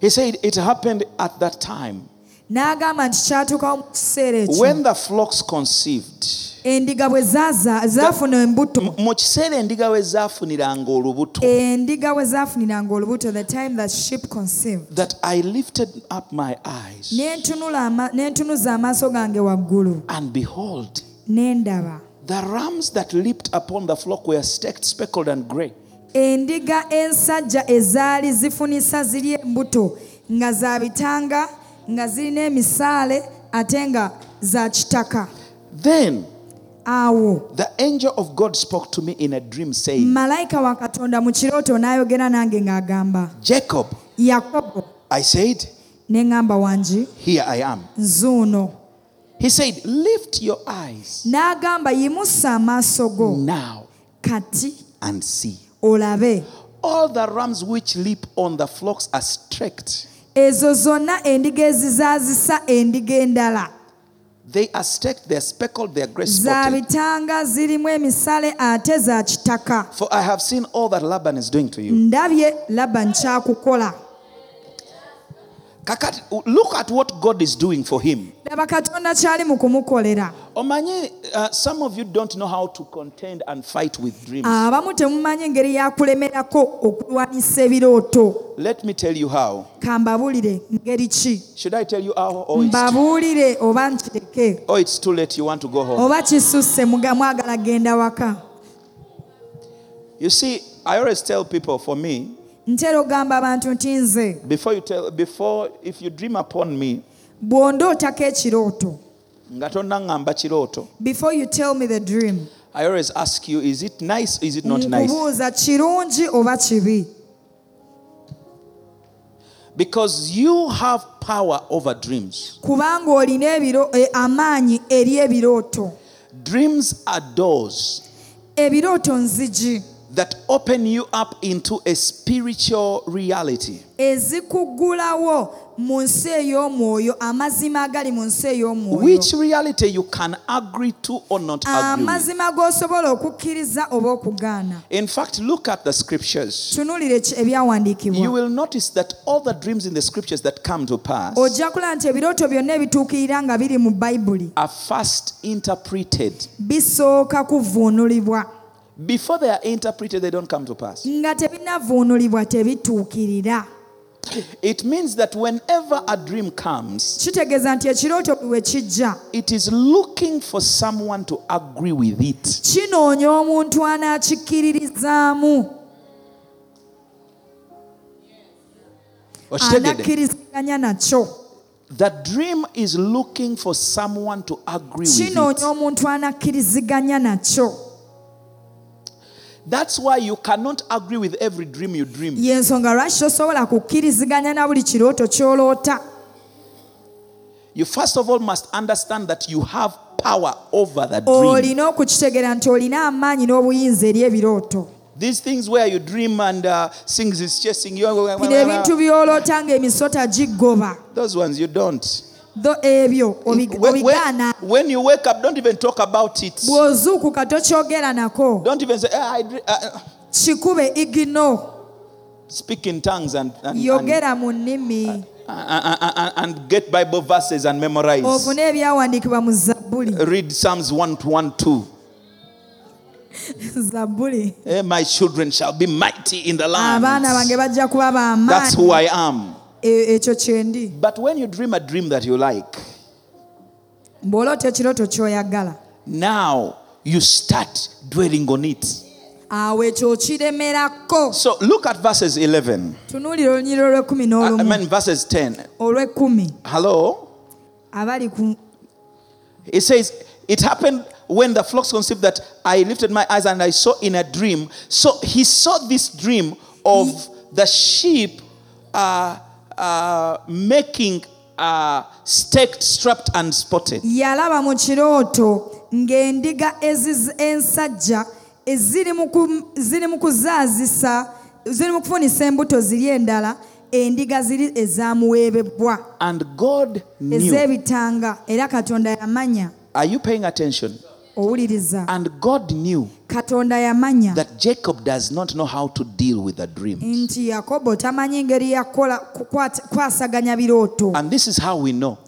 He said it happened at that time n'agamba nti kyatuukawo mu kiseera ekyo. When the flocks conceived endiga bwe zaafuna embuto. Mu kiseera endiga we zaafuniranga olubuto. Endiga bwe zaafuniranga olubuto the time that sheep conceived. That i lifted up my eyes. N'entunuza amaaso gange waggulu. And behold n'endaba The rams that leaped upon the flock were streaked, speckled, and grey. endiga ensajja ezaali zifunisa ziri embuto nga za bitanga nga zirina emisaale ate nga za kitaka Then awo the angel of God spoke to me in a dream, saying, malayika wa katonda mu kirooto n'ayogera nange ng'agamba Jacob. yakobo I said, ne ŋŋamba wangi Here I am. nzuuno He said, Lift your eyes n'agamba yimusa amaaso go now kati and see. olabe All the rams which leap on the flocks are streaked ezo zonna endiga ezizaazisa endiga endala They are staked, they are speckled, they are grey za spotted. bitanga zirimu emisale ate za kitaka For I have seen all that Laban is doing to you. Ndabye labani kyakukola Kakati, look at what God is doing for him. laba katonda kyali mu kumukolera Omanye, uh, some of you don't know how to contend and fight with dreams. abamu temumanyi engeri yakulemerako okulwanisa ebirooto Let me tell you how. kambabuulire ngeri ki Should I tell you how? Or mbabuulire oba nkireke or it's too late, you want to go home. oba kisusse mwagala genda waka You see, I always tell people for me, ntera ogamba abantu nti nze. Before you tell, before, if you dream upon me, bw'ondootako ekirooto nga tonnaŋŋamba kirooto, before you tell me the dream. I always ask you, is it nice, is it not nice? kirungi oba kibi? Because you have power over dreams. kubanga olina eh, amaanyi eri ebirooto. Dreams are doors. Ebirooto nzigi that open you up into a spiritual reality. ezikuggulawo mu nsi ey'omwoyo amazima agali mu nsi ey'omwoyo Which reality you can agree to or not agree with. amazima g'osobola okukkiriza oba okugaana In fact, look at the scriptures. You ebyawandiikibwa will notice that all the dreams in the scriptures that come to pass ojja kulaba nti ebirooto byonna ebituukirira nga biri mu bayibuli are first interpreted. bisooka Before they are interpreted, they don't come to pass. nga tebinavuunulibwa tebituukirira It means that whenever a dream comes, kitegeeza nti ekirooto bwe kijja it is looking for someone to agree with it. kinoonya omuntu anakikkiririzaamu Okitegedde? anakkiriziganya nakyo The dream is looking for someone to agree with it. That's why you cannot agree with every dream you dream. yensonga lwaki tosobola kukkiriziganya na buli kirooto ky'oloota You first of all must understand that you have power over the dream. olina okukitegeera nti olina amaanyi n'obuyinza eri ebirooto These things where you dream and uh, things is chasing you. bino ebintu by'oloota ng'emisota gigoba Those ones you don't. Ebyo obigaana when you wake up, don't even talk about it. bw'ozuukuka tokyogera nako Don't even say, "Ah, I uh, uh," kikube igino speak in tongues and, and, and, yogera mu nnimi and, and- and get Bible verses and memorize. ofune ebyawandiikibwa mu zabbuli Read Psalms 1 to 1 2. zabbuli Eh, my children shall be mighty in the land. That's who I am. Ekyo kyendi But when you dream a dream that you like, bw'oloota ekirooto ky'oyagala now you start dwelling on it. awo ekyo okiremerako So look at verses 11. tunuulira olunyiriro lw'ekkumi I I mean, verses 10. olw'ekkumi Hello? abali ku It says, It happened when the flocks conceived that I lifted my eyes and I saw in a dream. So he saw this dream of the sheep uh, uh, making uh, staked, strapped, and spotted. yalaba mu kirooto ng'endiga ensajja ziri mu kuzaazisa ziri mu kufunisa embuto ziri endala endiga ziri knew. ez'ebitanga era katonda yamanya Are you paying attention? Owuliriza. And God knew katonda yamanya that Jacob does not know how to deal with the dream. nti yakobo tamanyi ngeri yakola kwasaganya birooto. And this is how we know.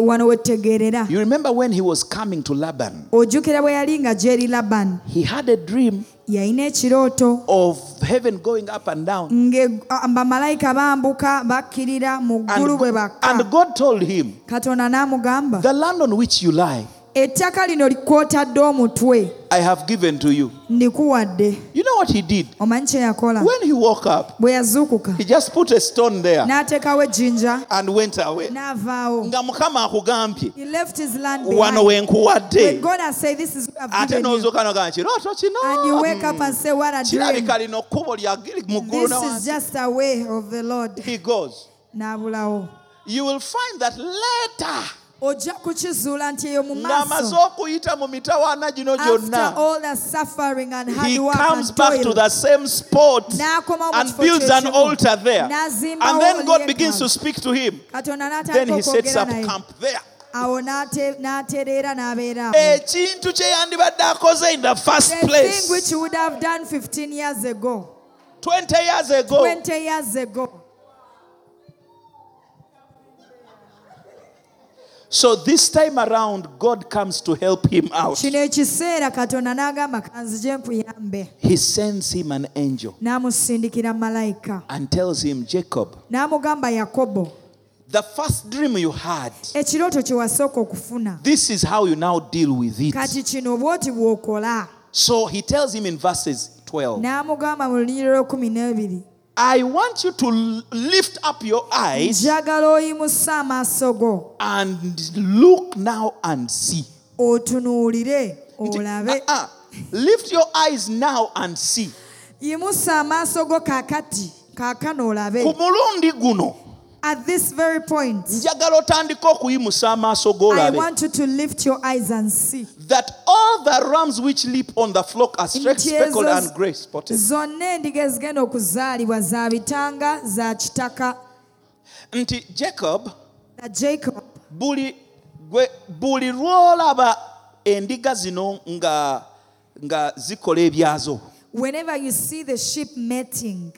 wano wetegeerera You remember when he was coming to Laban, ojjukira bwe yali nga gyeri labani he had a dream yalina ekirooto. of heaven going up and down. bamalayika bambuka bakkirira mu ggulu And, and God told him, katonda n'amugamba The land on which you lie, ettaka lino kwotadde omutwe. I have given to you. ndikuwadde. You know what he did? omanyi kye yakola? When he woke up, bwe yazuukuka. he just put a stone there n'ateekawo ejjinja. and went away. n'avaawo. Nga mukama akugambye he left his land wano behind. When God has said this is what I've ate given you. n'ozuuka nogaa kirooto and you kino wake up and say what a dream kirabika lino kkubo lyagiri mu ggulu this is just a way of the Lord. He goes. N'abulawo. You will find that later ojja kukizuula nti eyo mu maaso. okuyita mu mitawaana gino after gyonna all the suffering and hard he comes back to the same spot and builds an altar there. And then God begins to speak to him. Then he sets up camp there. awo n'ate- n'atereera n'abeera awo. Ekintu kye yandibadde akoze in the first the thing place which he would have done 15 years ago. 20 years ago. 20 years ago so this time around god comes to help him out. Kino ekiseera katonda n'agamba kanzije nkuyambe he sends him an angel n'amusindikira malayika and tells him jacob n'amugamba yakobo the first dream you had ekirooto kye wasooka okufuna. this is how you now deal with it. Kati kino bw'oti bw'okola. So he tells him in verses 12 n'amugamba mu lunyiriro lw'ekumi n'ebiri i want you to lift up your eyes njagala oyimusa amaaso go. and look now and see. Otunuulire olabe. ah, ah, lift your eyes now and see. Yimusa amaaso go kaakati kaakano ku mulundi guno at this very point njagala otandike okuyimusa amaaso i g'olabe want you to lift your eyes and see that all the rams which leap on the flock are speckled, and grey spotted. zonna endiga ezigenda okuzaalibwa za bitanga za kitaka nti jacob buli buli lw'olaba endiga zino nga nga zikola ebyazo whenever you see the sheep mating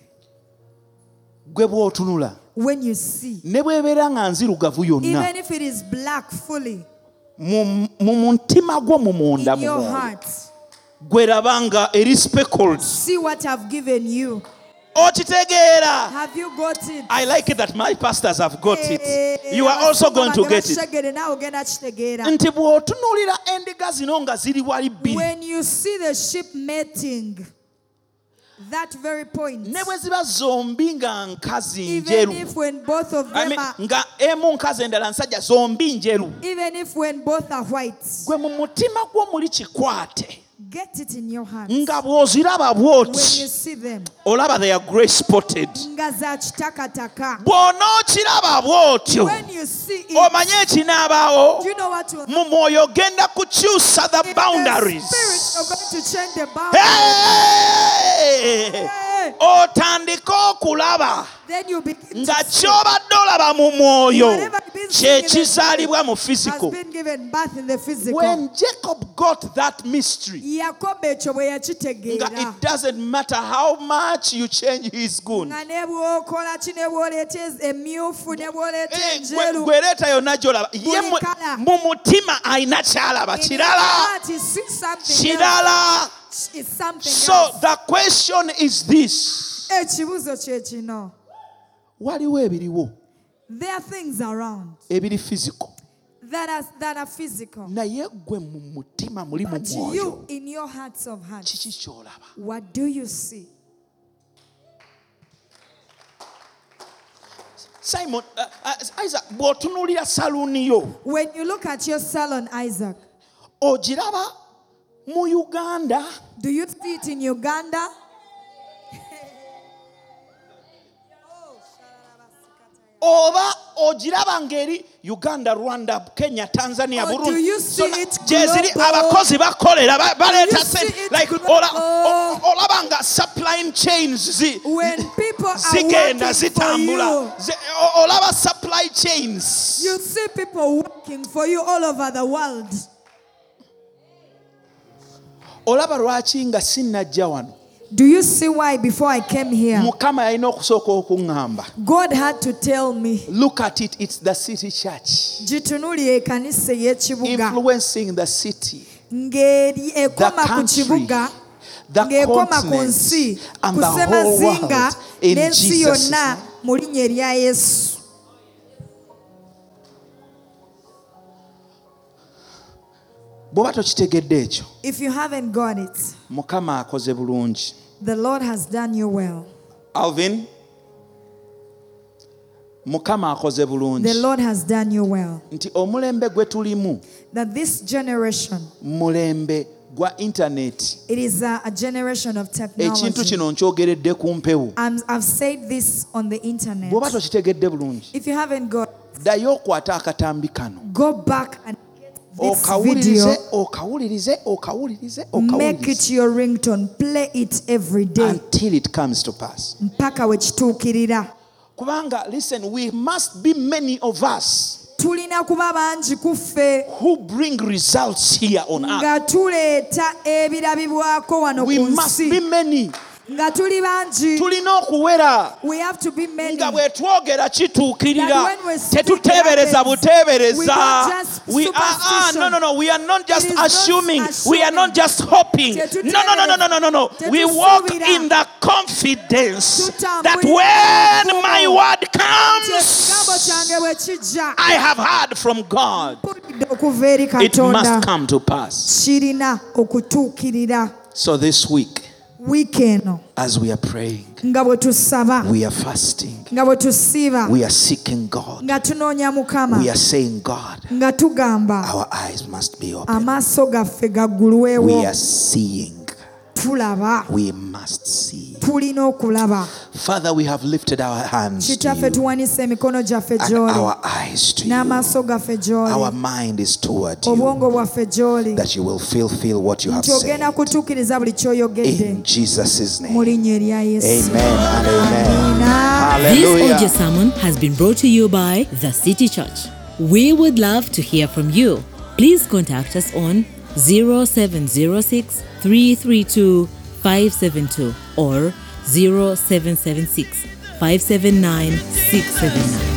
gwe bw'otunula when you see ne bw'ebeera nga nzirugavu yonna even if it is black fully mu mu mutima gwo mu munda in your heart gwe laba nga eri speckled. see what i've given you. Okitegeera. I like it that my pastors have got Eh, it you are also going to get it. Nti bw'otunuulira endiga zino nga ziri wali bbiri ne bwe ziba zombi nga nkazi even njeru. if when both of I them mean, are nga emu nkazi endala nsajja zombi njeru. Even if when both are white. Gwe mu mutima gwo muli kikwate nga bw'oziraba bw'oti olaba they are grey spotted. Bw'onookiraba bw'otyo omanye ekinaabaawo mu mwoyo ogenda kukyusa the boundaries. otandike okulaba. Nga ky'obadde olaba mu mwoyo kyekizaalibwa mu physical when jacob got that mystery yakobo ekyo bwe nga yakitegeera it doesn't matter how much you change his goon. Nga ne bw'okola ki ne bw'oleeta emyufu ne bw'oleeta Eh, enjeru. gwereeta yonna gyolaba. Ye mu- mutima alina kyalaba kirala. kirala. so the question is this. Ekibuzo kye kino waliwo ebiriwo. There are things around ebiri physical. that are, that are physical. Naye mu mutima muli mu but mwoyo you in your hearts of hearts kiki kyolaba? what do you see? Simon uh, uh, isaac bw'otunuulira saluuni yo when you look at your salon isaac ogiraba mu uganda? do you see it in uganda oba ogiraba ngeri uganda rwanda kenya tanzania burundi. gyeziri abakozi bakolera baleeta olaba nga supplying chains zigenda zitambula. olaba supply chains. You see people working for you all over the world. olaba lwaki nga sinnajja wano? Do you see why before i came here? Mukama yalina okusooka okuŋŋamba god had to tell me. Look at it it's the city church. Ey'ekibuga. Influencing the city. Ng'eri the ekoma ku country. kibuga. The ng'ekoma ku nsi. Continent and ku the whole ssemazinga world in n'ensi Jesus' yonna mu linnya erya yesu. Bw'oba tokitegedde ekyo if you haven't got it mukama akoze bulungi the lord has done you well. Alvin mukama akoze bulungi. The lord has done you well. Nti omulembe gwe tulimu that this generation mulembe gwa intaneti it is a, generation of ekintu technology kino nkyogeredde ku mpewo. I've said this on the internet. Bw'oba tokitegedde bulungi if you haven't got ddayo okwate akatambi kano this video. okawulirize okawulirize make okawulirize it your ringtone. Play it every day. Until it comes to pass. Mpaka we kituukirira kubanga listen we must be many of us tulina kuba bangi ku ffe who bring results here on earth. nga tuleeta ebirabibwako wano ku nsi. Nga tuli bangi. Tulina okuwera. We have to be many. Nga bwe twogera kituukirira That when we speak, tetuteebereza buteebereza. We don't just We are- ah, no, no, no. we are not just It is not assuming. We are not just hoping. No no no no no no no we walk in the confidence that when my word comes kyange bwe kijja. I have heard from God. It must come to pass. So this week wiiki eno as we are praying nga bwe tusaba. we are fasting. Nga bwe tusiiba we are seeking God. Nga tunoonya mukama. We are saying God nga tugamba our eyes must be open. amaaso gaffe gaggulwewo we are seeing tulaba. We must see. Tulina okulaba Father, we have lifted our hands kitaffe tuwanise emikono gyaffe gy'oli our eyes to n'amaaso gaffe Our mind is toward you, obwongo bwaffe gy'oli that you will fulfill what you have nti ogenda kutuukiriza buli ky'oyogedde In Jesus' mu linnya erya yesu. Amen and amen. This sermon has been brought to you by The City Church. We would love to hear from you. Please contact us on 0706 332 572 or 0776 579 679.